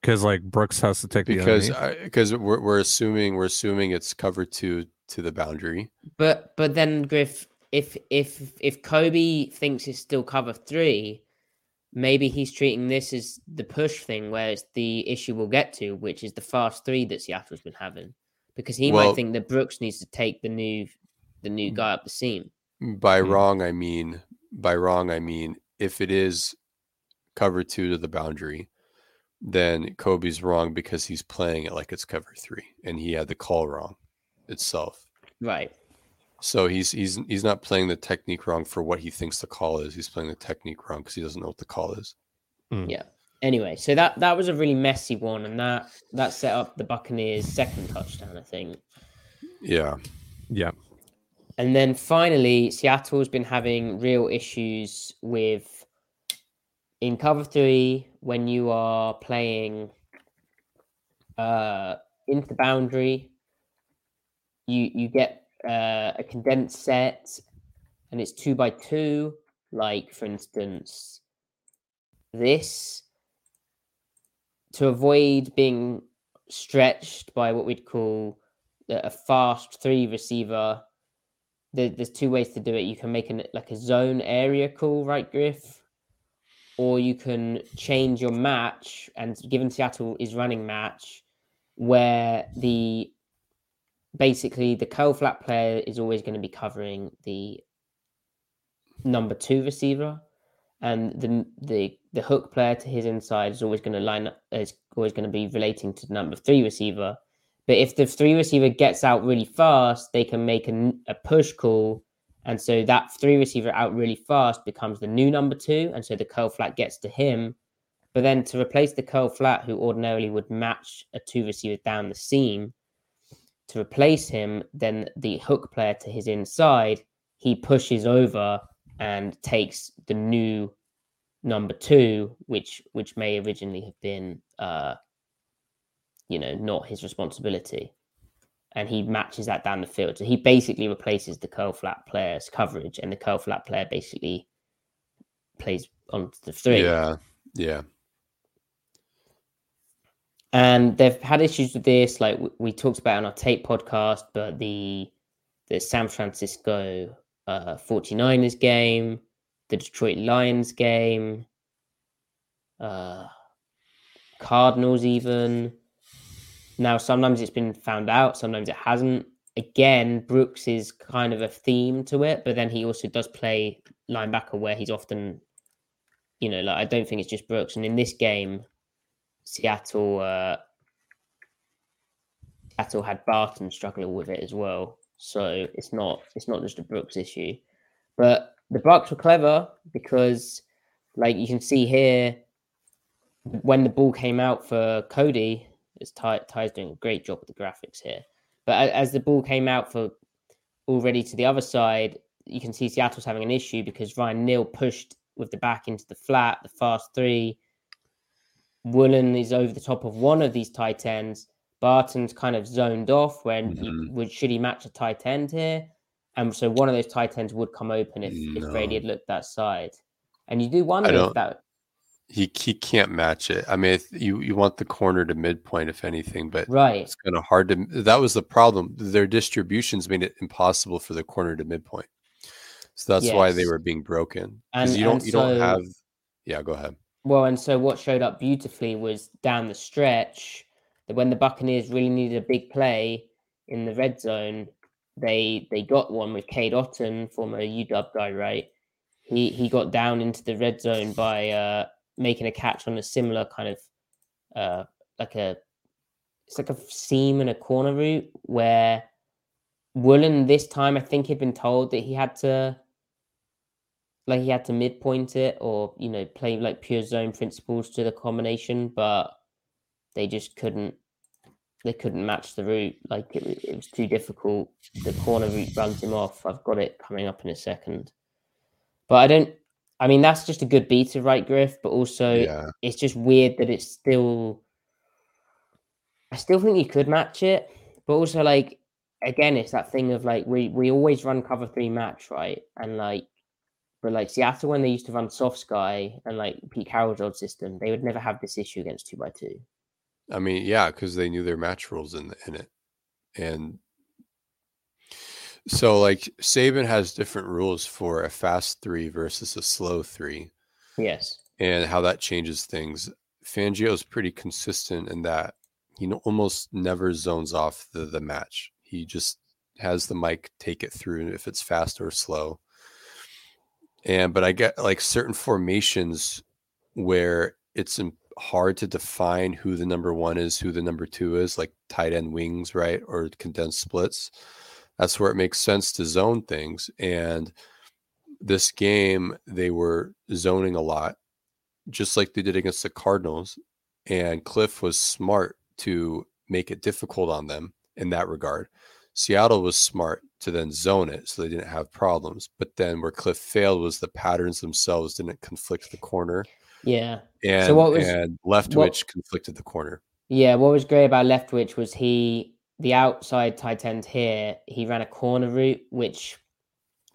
S3: Because like Brooks has to take
S2: because
S3: the underneath.
S2: because we're, we're assuming we're assuming it's cover two to the boundary.
S1: But but then Griff, if if if Coby thinks it's still cover three, maybe he's treating this as the push thing, where it's the issue we'll get to, which is the fast three that Seattle's been having, because he
S2: Well-
S1: might think that Brooks needs to take the new the new guy up the seam.
S2: By
S3: Hmm.
S2: wrong, I mean by wrong, I mean if it is cover two to the boundary, then Coby's wrong because he's playing it like it's cover three, and he had the call wrong itself.
S1: Right.
S2: So he's he's he's not playing the technique wrong for what he thinks the call is. He's playing the technique wrong because he doesn't know what the call is. Mm.
S1: Yeah. Anyway, so that that was a really messy one, and that that set up the Buccaneers' second touchdown, I think.
S2: Yeah.
S3: yeah,
S1: And then finally, Seattle's been having real issues with in cover three when you are playing uh into the boundary. You you get uh, a condensed set, and it's two by two. Like for instance, this to avoid being stretched by what we'd call a a fast three receiver there, there's two ways to do it. You can make an like a zone area call, right, Griff? Or you can change your match, and given Seattle is running match, where the basically the curl flat player is always going to be covering the number two receiver, and the the the hook player to his inside is always going to line up is always going to be relating to the number three receiver. But if the three receiver gets out really fast, they can make a push call. And so that three receiver out really fast becomes the new number two. And so the curl flat gets to him. But then to replace the curl flat, who ordinarily would match a two receiver down the seam, to replace him, then the hook player to his inside, he pushes over and takes the new number two, which which may originally have been uh you know, not his responsibility. And he matches that down the field. So he basically replaces the curl flat player's coverage, and the curl flat player basically plays on the three.
S2: Yeah. Yeah.
S1: And they've had issues with this, like we talked about on our tape podcast, but the the San Francisco uh, 49ers game, the Detroit Lions game, uh, Cardinals even. Now, sometimes it's been found out, sometimes it hasn't. Again, Brooks is kind of a theme to it, but then he also does play linebacker where he's often, you know, like I don't think it's just Brooks. And in this game, Seattle, uh, Seattle had Barton struggling with it as well. So it's not it's not just a Brooks issue, but the Bucs were clever because, like you can see here, when the ball came out for Cody, it's Ty, Ty's doing a great job with the graphics here. But as the ball came out for already to the other side, you can see Seattle's having an issue because Ryan Neal pushed with the back into the flat, the fast three. Woolen is over the top of one of these tight ends. Barton's kind of zoned off when mm-hmm. would should he match a tight end here? And so one of those tight ends would come open if, no. if Brady had looked that side. And you do wonder if that
S2: he he can't match it. I mean, you you want the corner to midpoint if anything, but
S1: right,
S2: it's kind of hard to. That was the problem. Their distributions made it impossible for the corner to midpoint. So that's yes. why they were being broken And you don't you so, don't have. Yeah, go ahead.
S1: Well, and so what showed up beautifully was down the stretch that when the Buccaneers really needed a big play in the red zone, they they got one with Cade Otton, former UW guy, right? He he got down into the red zone by uh, making a catch on a similar kind of uh, like a it's like a seam and a corner route where Woolen this time I think he'd been told that he had to like he had to midpoint it or you know play like pure zone principles to the combination, but they just couldn't they couldn't match the route. Like it, it was too difficult. The corner route runs him off. I've got it coming up in a second, but I don't. I mean, that's just a good beat beta, right, Griff? But also, yeah. it's just weird that it's still. I still think you could match it, but also, like, again, it's that thing of like we we always run cover three match, right? And like, but like Seattle when they used to run soft sky and like Pete Carroll's old system, they would never have this issue against two by two.
S2: I mean, yeah, because they knew their match rules in the, in it, and so, like Saban has different rules for a fast three versus a slow three.
S1: Yes.
S2: And how that changes things. Fangio is pretty consistent in that he almost never zones off the, the match. He just has the mic take it through if it's fast or slow. And but I get like certain formations where it's hard to define who the number one is, who the number two is, like tight end wings, right? Or condensed splits that's where it makes sense to zone things. And this game, they were zoning a lot, just like they did against the Cardinals. And Cliff was smart to make it difficult on them in that regard. Seattle was smart to then zone it so they didn't have problems. But then where Cliff failed was the patterns themselves didn't conflict the corner.
S1: Yeah.
S2: And so what was and Leftwich what, conflicted the corner.
S1: Yeah, what was great about Leftwich was he the outside tight end here, he ran a corner route, which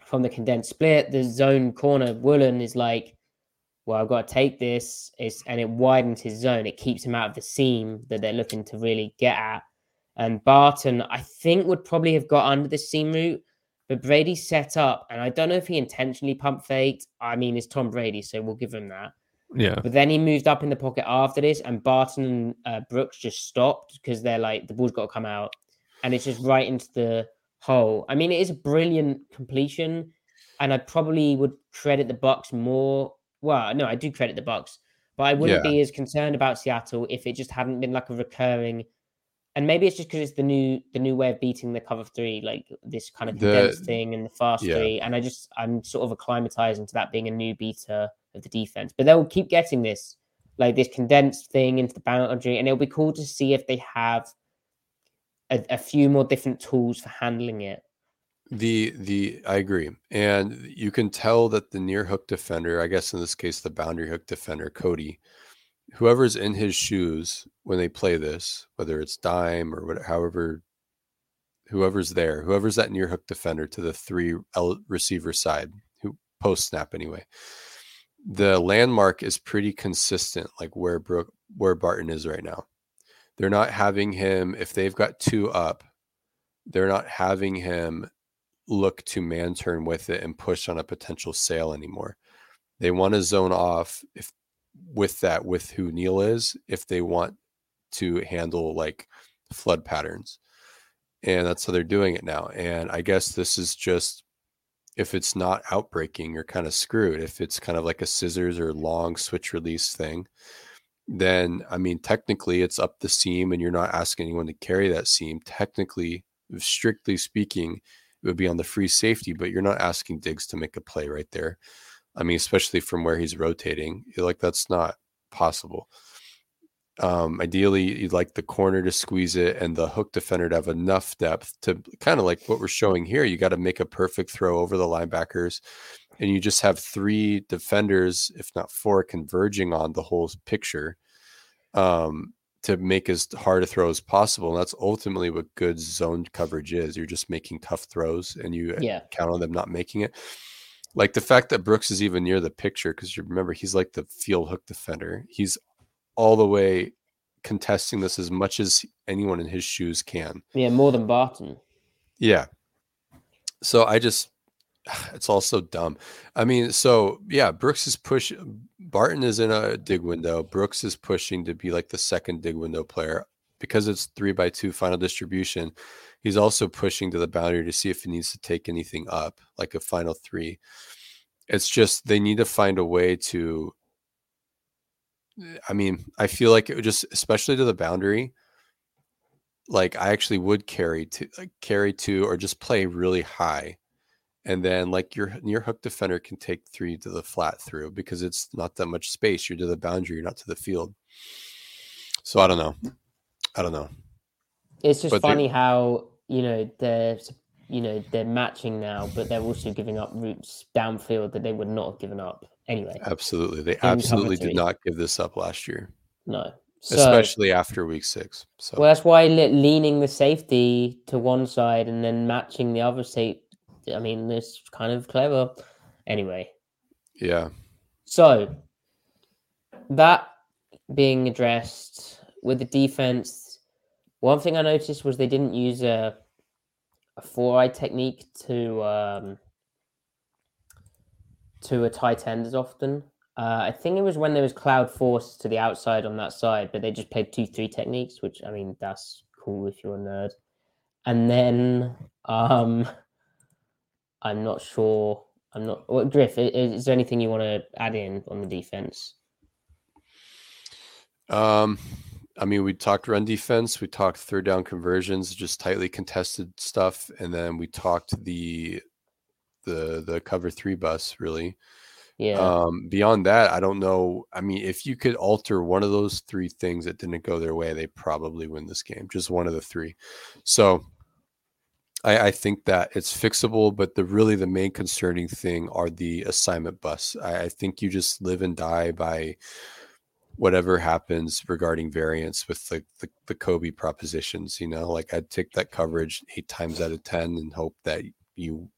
S1: from the condensed split, the zone corner Woolen is like, well, I've got to take this. It's, and it widens his zone. It keeps him out of the seam that they're looking to really get at. And Barton, I think, would probably have got under the seam route, but Brady set up, and I don't know if he intentionally pump faked. I mean, it's Tom Brady, so we'll give him that.
S3: Yeah.
S1: But then he moved up in the pocket after this, and Barton and uh, Brooks just stopped because they're like, the ball's got to come out. And it's just right into the hole. I mean, it is a brilliant completion. And I probably would credit the Bucs more. Well, no, I do credit the Bucs, but I wouldn't yeah. be as concerned about Seattle if it just hadn't been like a recurring. And maybe it's just because it's the new the new way of beating the cover three, like this kind of condensed the, thing and the fast yeah. three. And I just I'm sort of acclimatizing to that being a new beta of the defense. But they'll keep getting this, like this condensed thing into the boundary, and it'll be cool to see if they have a, a few more different tools for handling it.
S2: The the I agree, and you can tell that the near hook defender, I guess in this case the boundary hook defender, Cody, whoever's in his shoes when they play this, whether it's dime or whatever, however, whoever's there, whoever's that near hook defender to the three L receiver side, who post snap anyway, the landmark is pretty consistent, like where Brooke, where Barton is right now. They're not having him if they've got two up. They're not having him look to man turn with it and push on a potential sale anymore. They want to zone off if with that with who Neal is if they want to handle like flood patterns. And that's how they're doing it now. And I guess this is just if it's not outbreaking, you're kind of screwed. If it's kind of like a scissors or long switch release thing, then I mean, technically it's up the seam and you're not asking anyone to carry that seam. Technically, strictly speaking, it would be on the free safety, but you're not asking Diggs to make a play right there. I mean, especially from where he's rotating, like that's not possible. Um, ideally, you'd like the corner to squeeze it and the hook defender to have enough depth to kind of like what we're showing here. You got to make a perfect throw over the linebackers, and you just have three defenders, if not four, converging on the whole picture um, to make as hard a throw as possible. And that's ultimately what good zone coverage is. You're just making tough throws, and you
S1: Yeah.
S2: count on them not making it. Like the fact that Brooks is even near the picture, because you remember he's like the field hook defender. He's all the way contesting this as much as anyone in his shoes can.
S1: Yeah, more than Barton.
S2: Yeah. So I just, it's all so dumb. I mean, so yeah, Brooks is push. Barton is in a dig window. Brooks is pushing to be like the second dig window player because it's three by two final distribution. He's also pushing to the boundary to see if he needs to take anything up, like a final three. It's just they need to find a way to. Eh, I mean, I feel like it would just, especially to the boundary, like I actually would carry to like carry to or just play really high. And then like your your hook defender can take three to the flat through because it's not that much space. You're to the boundary, you're not to the field. So I don't know. I don't know.
S1: It's just
S2: But
S1: funny how you know they're you know they're matching now, but they're also giving up routes downfield that they would not have given up anyway.
S2: Absolutely. They absolutely did not give this up last year,
S1: No, so,
S2: especially after week six. So
S1: well, that's why leaning the safety to one side and then matching the other safety. I mean, it's kind of clever. Anyway,
S2: yeah.
S1: So that being addressed with the defense, one thing I noticed was they didn't use a a four eye technique to um, to a tight end as often. Uh, I think it was when there was cloud force to the outside on that side, but they just played two three techniques, which I mean that's cool if you're a nerd. And then um, I'm not sure. I'm not. Well, Griff, is, is there anything you want to add in on the defense?
S2: Um, I mean, we talked run defense, we talked third down conversions, just tightly contested stuff, and then we talked the the the cover three bus really.
S1: Yeah,
S2: Um, beyond that, I don't know. I mean, if you could alter one of those three things that didn't go their way, they probably win this game. Just one of the three. So I, I think that it's fixable, but the really the main concerning thing are the assignment bus. I, I think you just live and die by whatever happens regarding variance with the, the the Kobe propositions. You know, like I'd take that coverage eight times out of ten and hope that you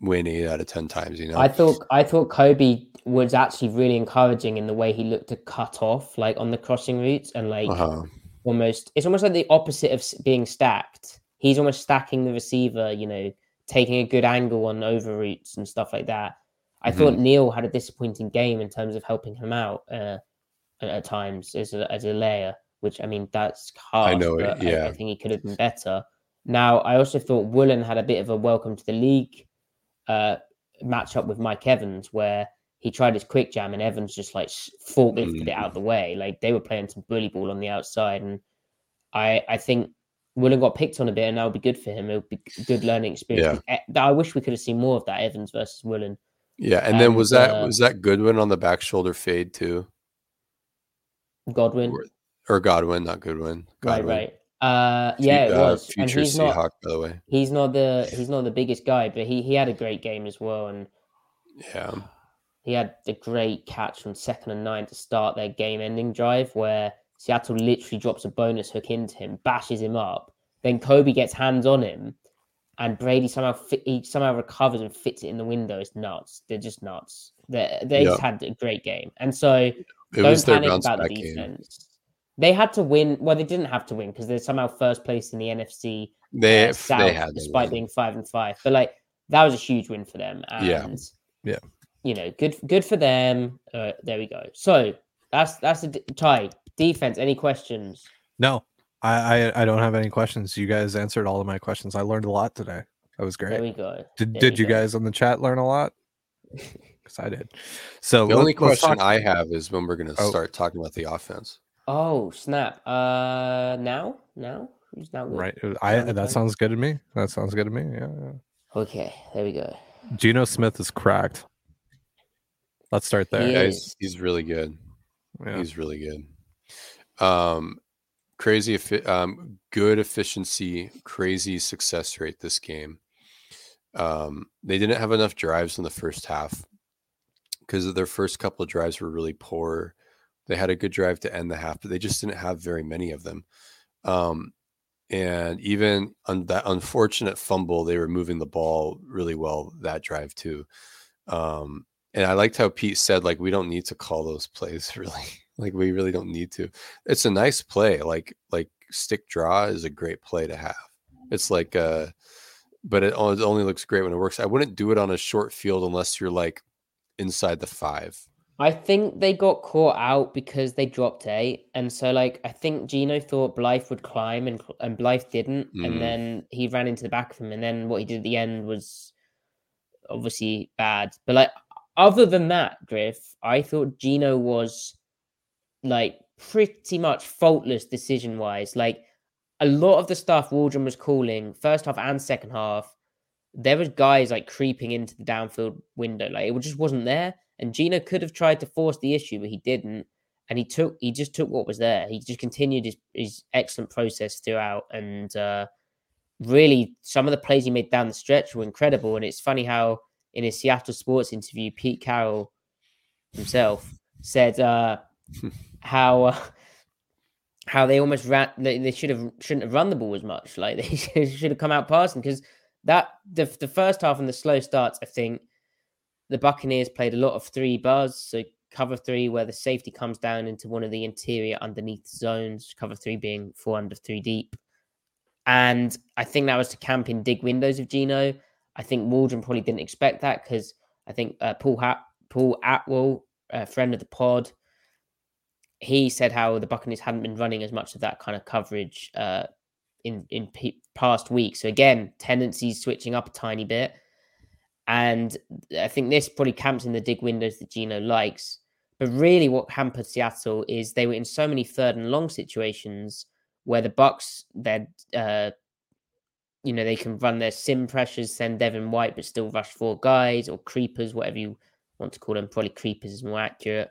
S2: win eight out of ten times. You know,
S1: I thought I thought Coby was actually really encouraging in the way he looked to cut off, like on the crossing routes, and like
S2: uh-huh.
S1: almost it's almost like the opposite of being stacked. He's almost stacking the receiver, you know, taking a good angle on over routes and stuff like that. I thought
S2: Mm-hmm.
S1: Neal had a disappointing game in terms of helping him out uh, at, times as a, as a layer, which I mean that's hard.
S2: I know it,
S1: but I,
S2: yeah.
S1: I think he could have been better. Now I also thought Woolen had a bit of a welcome to the league uh, match up with Mike Evans where he tried his quick jam and Evans just like forklifted it out of the way. Like they were playing some bully ball on the outside, and I I think Woolen got picked on a bit, and that would be good for him. It would be a good learning experience. Eh, I wish we could have seen more of that Evans versus Woolen.
S2: Yeah, and then was that
S1: uh,
S2: was that Goodwin on the back shoulder fade too,
S1: Godwin,
S2: or, or Godwin, not Goodwin.
S1: right,
S2: Godwin.
S1: right. Uh, yeah, it
S2: uh,
S1: was. And
S2: future
S1: he's not
S2: by the way.
S1: he's not the he's not the biggest guy, but he he had a great game as well, and
S2: Yeah,
S1: he had the great catch from second and nine to start their game ending drive where Seattle literally drops a bonus hook into him, bashes him up. Then Coby gets hands on him, and Brady somehow fit, he somehow recovers and fits it in the window. It's nuts. They're just nuts. They they just had a great game, and so
S2: it
S1: don't
S2: was their
S1: panic
S2: bounce
S1: about the
S2: back game.
S1: defense. They had to win. Well, they didn't have to win because they're somehow first place in the NFC
S2: They
S1: uh, South,
S2: they had
S1: despite being five and five. But like that was a huge win for them. And,
S2: Yeah.
S3: Yeah.
S1: You know, good good for them. Uh, there we go. So that's that's a d- tie defense. Any questions?
S3: No, I, I I don't have any questions. You guys answered all of my questions. I learned a lot today. That was great.
S1: There we go.
S3: Did
S1: there
S3: did you
S1: go.
S3: guys on the chat learn a lot? Because I did. So
S2: The
S3: let-
S2: only question
S3: talk-
S2: I have is when we're going to
S3: Oh.
S2: start talking about the offense.
S1: Oh snap! Uh, now now who's now
S3: right, I
S1: on
S3: that sounds good to me. That sounds good to me. Yeah. yeah.
S1: Okay, there we go.
S3: Geno Smith is cracked. Let's start there.
S1: He
S2: Yeah, he's, he's really good.
S3: Yeah.
S2: He's really good. Um, crazy, um, good efficiency, crazy success rate this game. Um, they didn't have enough drives in the first half because their first couple of drives were really poor. They had a good drive to end the half, but they just didn't have very many of them. Um, and even on that unfortunate fumble, they were moving the ball really well that drive too. Um, and I liked how Pete said, like, we don't need to call those plays really. like we really don't need to. It's a nice play. Like like stick draw is a great play to have. It's like uh but it only looks great when it works. I wouldn't do it on a short field unless you're like inside the five.
S1: I think they got caught out because they dropped eight, and so like I think Geno thought Blythe would climb, and and Blythe didn't, mm. and then he ran into the back of him, and then what he did at the end was obviously bad. But like other than that, Griff, I thought Geno was like pretty much faultless decision wise. Like a lot of the stuff Waldron was calling first half and second half, there was guys like creeping into the downfield window, like it just wasn't there and Geno could have tried to force the issue, but he didn't. And he took he just took what was there. He just continued his, his excellent process throughout. And uh, really some of the plays he made down the stretch were incredible. And it's funny how in his Seattle sports interview, Pete Carroll himself said uh, how uh, how they almost ran they, they should have shouldn't have run the ball as much. Like they should have come out passing because that the the first half and the slow starts, I think the Buccaneers played a lot of three bars, so cover three, where the safety comes down into one of the interior underneath zones, cover three being four under three deep. And I think that was to camp in dig windows of Geno. I think Waldron probably didn't expect that because I think uh, Paul Hat- Paul Atwell, a friend of the pod, he said how the Buccaneers hadn't been running as much of that kind of coverage uh, in in past weeks. So again, tendencies switching up a tiny bit. And I think this probably camps in the dig windows that Geno likes. But really, what hampered Seattle is they were in so many third and long situations where the Bucs, they uh, you know, they can run their sim pressures, send Devin White, but still rush four guys or creepers, whatever you want to call them. Probably creepers is more accurate.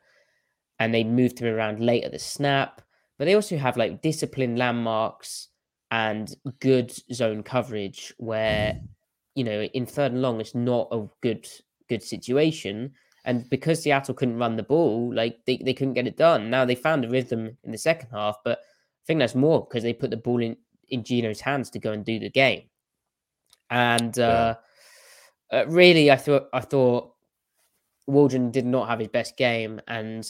S1: And they moved him around late at the snap. But they also have like disciplined landmarks and good zone coverage where you know, in third and long, it's not a good good situation. And because Seattle couldn't run the ball, like they, they couldn't get it done. Now they found a rhythm in the second half, but I think that's more because they put the ball in, in Geno's hands to go and do the game. And uh, yeah. uh, really, I thought I thought Waldron did not have his best game, and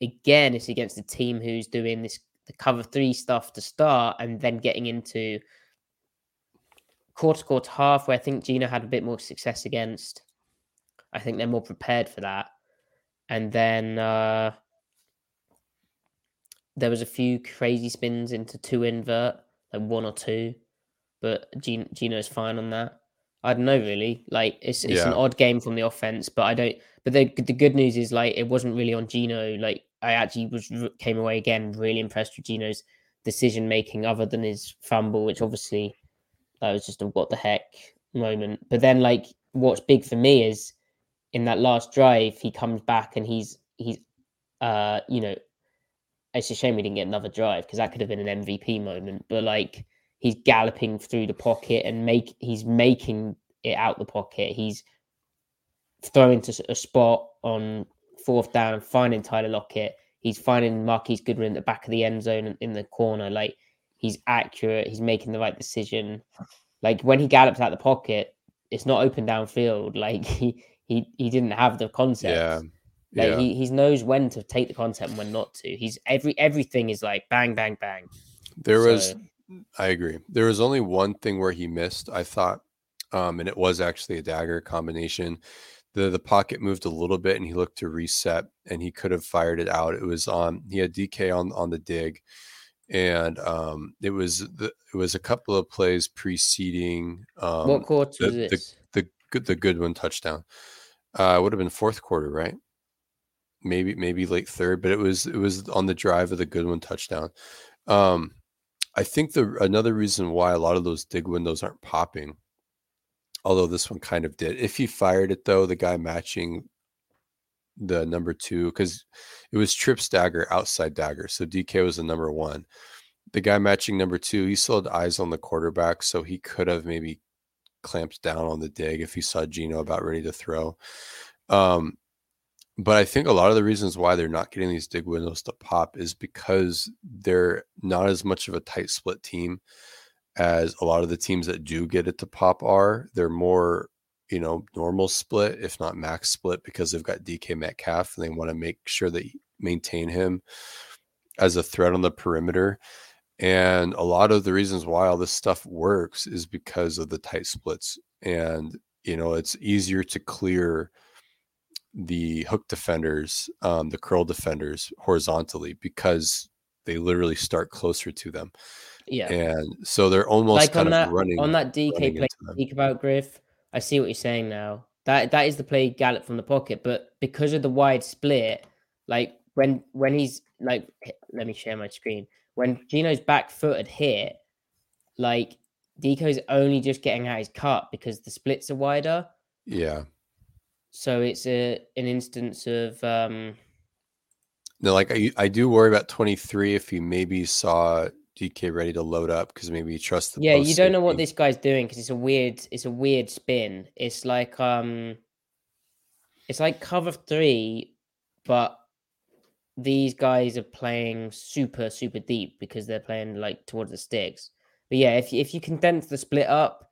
S1: again, it's against a team who's doing this the cover three stuff to start, and then getting into quarter quarter half where I think Geno had a bit more success against. I think they're more prepared for that. And then uh, there was a few crazy spins into two invert, like one or two, but Geno, Geno's fine on that. I don't know really. Like it's it's yeah. an odd game from the offense, but I don't. But the the good news is like it wasn't really on Geno. Like I actually was came away again really impressed with Geno's decision making, other than his fumble, which obviously that was just a what the heck moment. But then, like, what's big for me is in that last drive, he comes back and he's he's uh you know, it's a shame we didn't get another drive because that could have been an MVP moment. But like, he's galloping through the pocket and make he's making it out the pocket. He's throwing to a spot on fourth down and finding Tyler Lockett. He's finding Marquise Goodwin at the back of the end zone in the corner. Like he's accurate, he's making the right decision. Like when he gallops out the pocket, it's not open downfield. Like he he he didn't have the concept. Yeah. Like yeah. he, he knows when to take the concept and when not to. He's every everything is like bang, bang, bang.
S2: There so, was I agree. There was only one thing where he missed, I thought. Um, and it was actually a dagger combination. The the pocket moved a little bit and he looked to reset and he could have fired it out. It was on he had DK on on the dig and um, it was the, it was a couple of plays preceding um,
S1: what quarter
S2: the,
S1: was
S2: this? The, the good the Goodwin touchdown. Uh, it would have been fourth quarter, right? Maybe maybe late third, but it was it was on the drive of the Goodwin touchdown. Um, I think the another reason why a lot of those dig windows aren't popping, although this one kind of did. If he fired it though, the guy matching the number two because it was trips dagger outside dagger. So DK was the number one. The guy matching number two, he still had eyes on the quarterback, so he could have maybe clamped down on the dig if he saw Geno about ready to throw. Um, but I think a lot of the reasons why they're not getting these dig windows to pop is because they're not as much of a tight split team as a lot of the teams that do get it to pop are. They're more, you know, normal split, if not max split, because they've got DK Metcalf and they want to make sure they maintain him as a threat on the perimeter. And a lot of the reasons why all this stuff works is because of the tight splits. And, you know, it's easier to clear the hook defenders, um, the curl defenders horizontally because they literally start closer to them.
S1: Yeah.
S2: And so they're almost
S1: like
S2: kind
S1: on
S2: of
S1: that
S2: running
S1: on that DK play speak about Griff. I see what you're saying now. That that is the play gallop from the pocket, but because of the wide split, like when when he's like, let me share my screen. When Geno's back foot had hit, like Deco's only just getting out his cut because the splits are wider.
S2: Yeah.
S1: So it's a an instance of um
S2: No, like I, I do worry about 23 if you maybe saw DK ready to load up because maybe he trusts the
S1: yeah, you don't know what this guy's doing because it's a weird it's a weird spin. It's like um it's like cover three, but these guys are playing super super deep because they're playing like towards the sticks. But yeah, if you, if you condense the split up,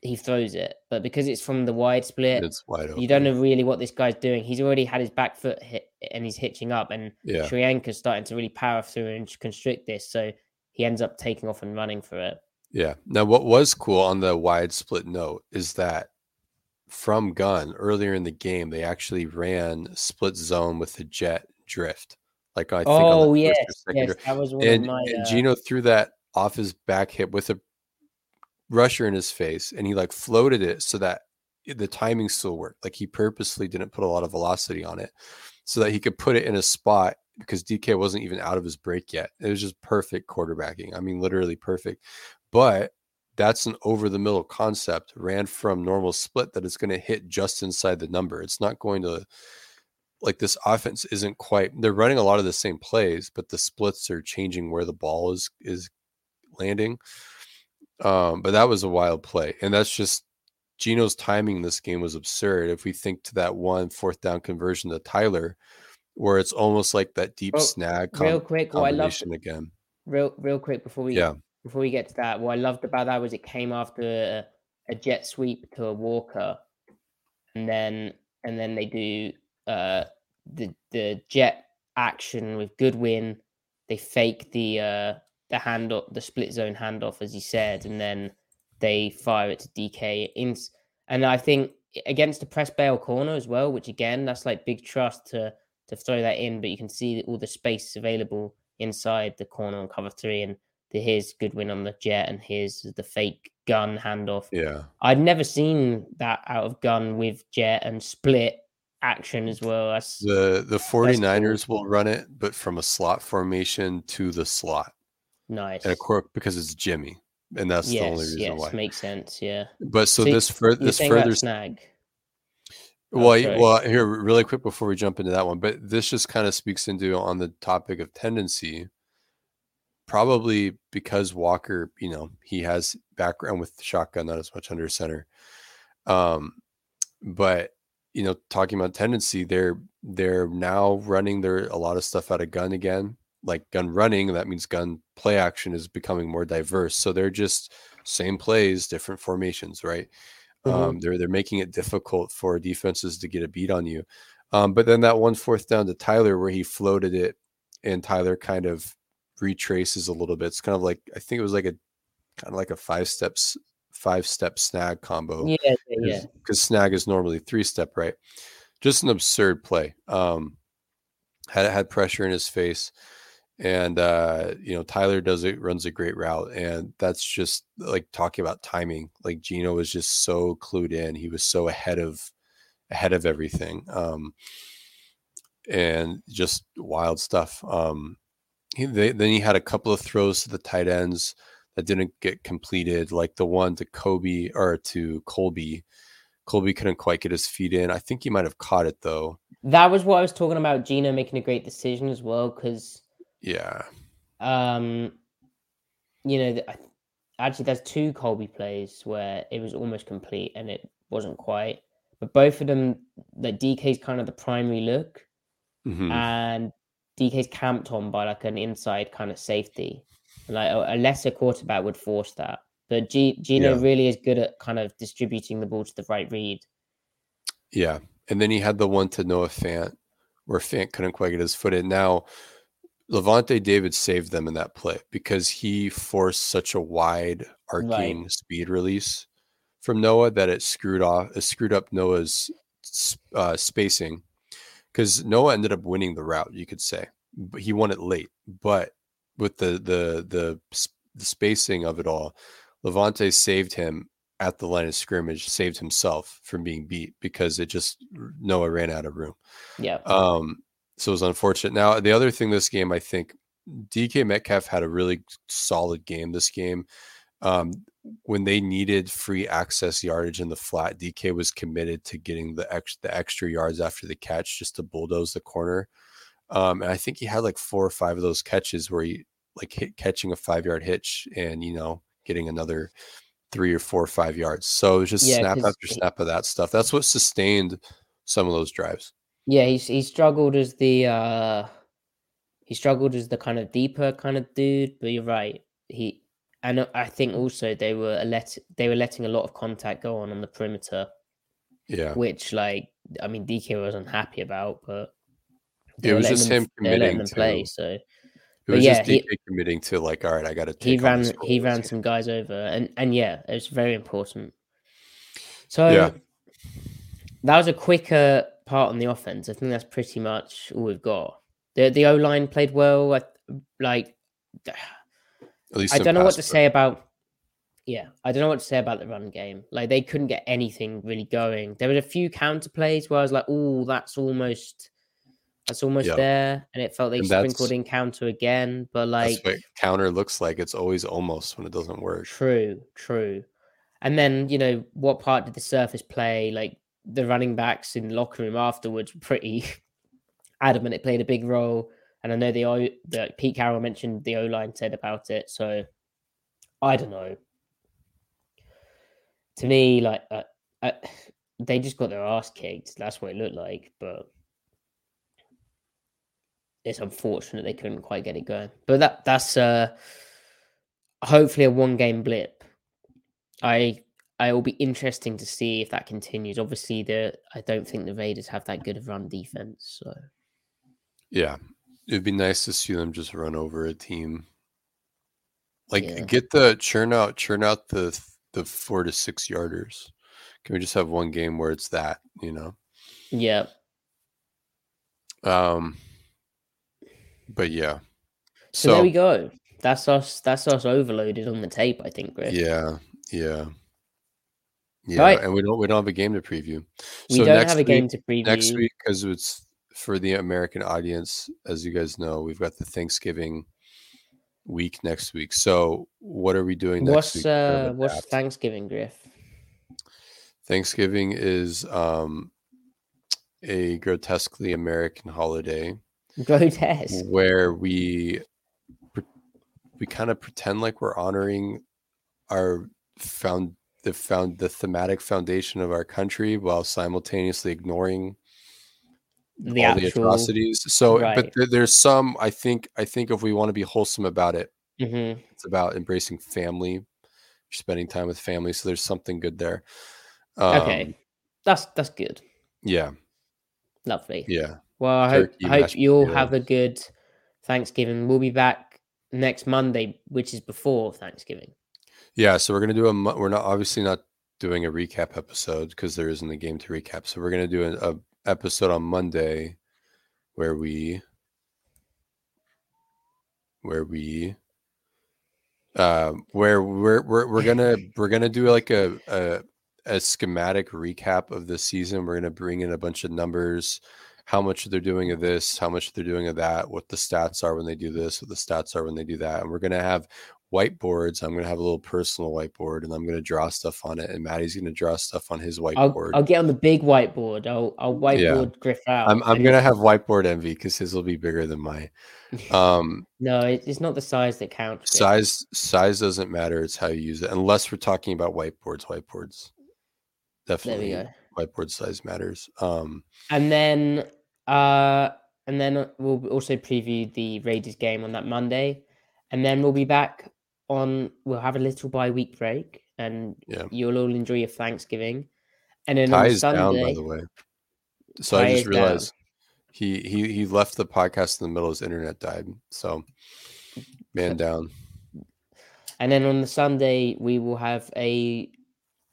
S1: he throws it. But because it's from the wide split,
S2: It's wide open.
S1: you don't know really what this guy's doing. He's already had his back foot hit and he's hitching up, and
S2: Yeah.
S1: Sri Lanka's starting to really power through and constrict this. So he ends up taking off and running for it.
S2: Yeah. Now, what was cool on the wide split note is that from gun earlier in the game, they actually ran split zone with the jet drift. Like I think
S1: Oh yes, yes, that was one
S2: and,
S1: of my.
S2: and
S1: uh,
S2: Geno threw that off his back hip with a rusher in his face, and he like floated it so that the timing still worked. Like he purposely didn't put a lot of velocity on it, so that he could put it in a spot because DK wasn't even out of his break yet. It was just perfect quarterbacking. I mean, literally perfect. But that's an over the middle concept ran from normal split that is going to hit just inside the number. It's not going to like this offense isn't quite they're running a lot of the same plays, but the splits are changing where the ball is is landing. Um, but that was a wild play. And that's just Geno's timing in this game was absurd. If we think to that one fourth down conversion to Tyler, where it's almost like that deep
S1: Well,
S2: snag
S1: real
S2: com-
S1: quick, what I
S2: combination again.
S1: real real quick before we
S2: Yeah.
S1: before we get to that, what I loved about that was it came after a, a jet sweep to a Walker, and then and then they do uh the the jet action with Goodwin. They fake the uh the handoff, the split zone handoff, as you said, and then they fire it to DK. In and I think against the press bail corner as well, which again that's like big trust to to throw that in, but you can see all the space available inside the corner on cover three, and the here's Goodwin on the jet, and here's the fake gun handoff.
S2: Yeah.
S1: I'd never seen that out of gun with jet and split action as well. That's
S2: The the 49ers will run it, but from a slot formation to the slot.
S1: Nice.
S2: And of course because it's Jimmy. And that's the only
S1: yes,
S2: reason
S1: yes,
S2: why.
S1: makes sense. Yeah.
S2: But so
S1: So
S2: this fur- this further
S1: snag. Oh,
S2: well,
S1: sorry.
S2: well, here really quick before we jump into that one, but this just kind of speaks into on the topic of tendency. Probably because Walker, you know, he has background with shotgun, not as much under center. Um, but you know, talking about tendency, they're they're now running their a lot of stuff out of gun again, like gun running. That means gun play action is becoming more diverse. So they're just same plays, different formations, right?
S1: Mhm.
S2: Um, they're they're making it difficult for defenses to get a beat on you. Um, but then that one fourth down to Tyler where he floated it and Tyler kind of retraces a little bit. It's kind of like I think it was like a kind of like a five steps five step snag combo
S1: Yeah, yeah, yeah.
S2: because snag is normally three step, right? Just an absurd play. Um, had had pressure in his face, and uh, you know Tyler does it, runs a great route, and that's just like talking about timing. Like Geno was just so clued in; he was so ahead of ahead of everything, um, and just wild stuff. Um, he, they, then he had a couple of throws to the tight ends that didn't get completed, like the one to Kobe or to Colby. Colby couldn't quite get his feet in. I think he might have caught it though.
S1: That was what I was talking about. Geno making a great decision as well, because
S2: Yeah.
S1: um, you know, th- actually, there's two Colby plays where it was almost complete and it wasn't quite. But both of them, like DK's kind of the primary look,
S2: Mhm.
S1: and DK's camped on by like an inside kind of safety. Like a, a lesser quarterback would force that. But G, Geno
S2: Yeah.
S1: really is good at kind of distributing the ball to the right read.
S2: Yeah. And then he had the one to Noah Fant where Fant couldn't quite get his foot in. Now, Lavonte David saved them in that play because he forced such a wide arcing speed release from Noah that it screwed off, it screwed up Noah's uh, spacing because Noah ended up winning the route, you could say. But he won it late. But with the the the, the spacing of it all, Levante saved him at the line of scrimmage, saved himself from being beat because it just Noah ran out of room.
S1: Yeah.
S2: Um, so it was unfortunate. Now, the other thing this game, I think DK Metcalf had a really solid game this game. Um, when they needed free access yardage in the flat, DK was committed to getting the ex- the extra yards after the catch just to bulldoze the corner. Um, and I think he had like four or five of those catches where he like hit catching a five yard hitch and you know getting another three or four or five yards. So it was just
S1: Yeah,
S2: snap after snap of that stuff. That's what sustained some of those drives.
S1: Yeah, he's he struggled as the uh he struggled as the kind of deeper kind of dude, but you're right. He and I think also they were let they were letting a lot of contact go on on the perimeter,
S2: Yeah.
S1: which like I mean DK was unhappy about, but
S2: It was just
S1: them,
S2: him
S1: they were letting
S2: committing
S1: them play.
S2: to-
S1: So
S2: It was
S1: yeah,
S2: just
S1: he-
S2: DK committing to like, all right, I got to take.
S1: he ran he ran some guys over, and and yeah, it was very important. So
S2: Yeah.
S1: that was a quicker part on the offense. I think that's pretty much all we've got. The the O line played well. I, like
S2: At least
S1: I don't know what to say about. Yeah, I don't know what to say about the run game. Like they couldn't get anything really going. There was a few counter plays where I was like, "Oh, that's almost, that's almost
S2: Yeah.
S1: there," and it felt they
S2: And
S1: sprinkled in counter again. But
S2: That's
S1: like,
S2: counter looks like. It's always almost when it doesn't work.
S1: True, true. And then, you know, what part did the surface play? Like the running backs in the locker room afterwards were pretty adamant it played a big role. And I know the O the Pete Carroll mentioned the O line said about it. So I don't know. To me, like uh, uh, they just got their ass kicked. That's what it looked like. But it's unfortunate they couldn't quite get it going. But that that's uh hopefully a one game blip. I I will be interesting to see if that continues. Obviously, the I don't think the Raiders have that good of run defense. So
S2: Yeah, it'd be nice to see them just run over a team. Like
S1: Yeah.
S2: get the churn out, churn out the the four to six yarders. Can we just have one game where it's that? You know.
S1: yeah,
S2: Um. But yeah.
S1: so, there we go. That's us. That's us overloaded on the tape. I think, Griff.
S2: Yeah, yeah, yeah.
S1: Right.
S2: And we don't we don't have a game to preview.
S1: we
S2: So
S1: don't
S2: next
S1: have a game
S2: week-
S1: to preview.
S2: next week because it's for the American audience. As you guys know, we've got the Thanksgiving week next week. So what are we doing next
S1: What's
S2: week?
S1: uh what's? Thanksgiving, Griff?
S2: Thanksgiving is um a grotesquely American holiday
S1: Grotesque.
S2: where we we kind of pretend like we're honoring our found the found the thematic foundation of our country while simultaneously ignoring
S1: The
S2: all the atrocities. So,
S1: right.
S2: but there, there's some. I think. I think if we want to be wholesome about it,
S1: Mhm.
S2: it's about embracing family, spending time with family. So there's something good there. Um,
S1: okay, that's that's good.
S2: Yeah.
S1: Lovely.
S2: Yeah.
S1: Well, I hope, I hope you all have a good Thanksgiving. We'll be back next Monday, which is before Thanksgiving.
S2: Yeah. So we're gonna do a. We're not obviously not doing a recap episode because there isn't a game to recap. So we're gonna do an a episode on Monday where we where we uh where we're we're, we're gonna we're gonna do like a, a a schematic recap of the season we're gonna bring in a bunch of numbers how much they're doing of this how much they're doing of that what the stats are when they do this what the stats are when they do that and we're gonna have whiteboards. I'm gonna have a little personal whiteboard, and I'm gonna draw stuff on it. And Matty's gonna draw stuff on his
S1: I'll,
S2: whiteboard.
S1: I'll get on the big whiteboard. I'll I'll whiteboard Griff out.
S2: I'm I'm gonna have whiteboard envy because his will be bigger than mine. Um,
S1: No, it's not the size that counts. Griff.
S2: size size doesn't matter. It's how you use it. Unless we're talking about whiteboards. Whiteboards definitely whiteboard size matters. Um,
S1: And then uh and then we'll also preview the Raiders game on that Monday. And then we'll be back on we'll have a little bye week break and
S2: Yeah.
S1: you'll all enjoy your Thanksgiving. And then on
S2: Ty is
S1: Sunday,
S2: down by the way. So I just
S1: down.
S2: realized he he he left the podcast in the middle. His internet died. So man down.
S1: And then on the Sunday, we will have a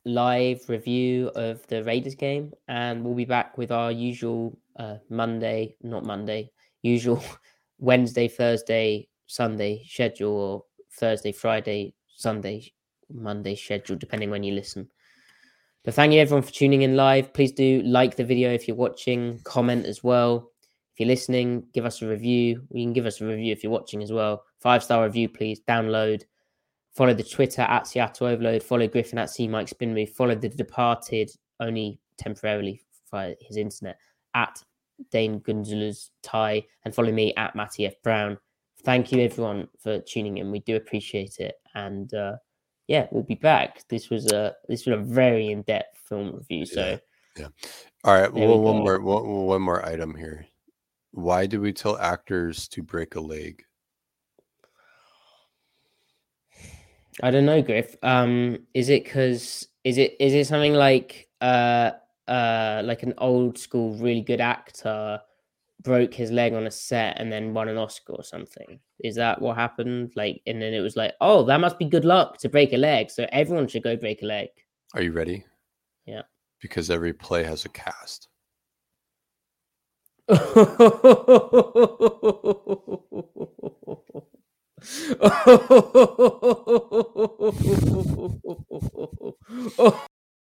S1: live review of the Raiders game, and we'll be back with our usual uh, Monday, not Monday, usual Wednesday, Thursday, Sunday schedule, Thursday, Friday, Sunday, Monday schedule, depending when you listen. But thank you everyone for tuning in live. Please do like the video if you're watching, comment as well. If you're listening, give us a review. You can give us a review if you're watching as well. Five star review, please. Download. Follow the Twitter at Seattle Overload. Follow Griffin at C Mike Spin Move. Follow the Departed only temporarily via his internet at Dane Gunzler's Tie and follow me at Matty F Brown. Thank you everyone for tuning in. We do appreciate it. And uh, yeah, we'll be back. This was a this was a very in depth film review. So Yeah.
S2: All right, well,
S1: we
S2: one more one, one more item here. Why do we tell actors to break a leg?
S1: I don't know, Griff. Um, is it because is it is it something like uh uh like an old school really good actor broke his leg on a set and then won an Oscar or something? Is that what happened? Like, and then it was like, oh, that must be good luck to break a leg, so everyone should go break a leg.
S2: Are you ready?
S1: Yeah.
S2: Because every play has a cast.
S1: oh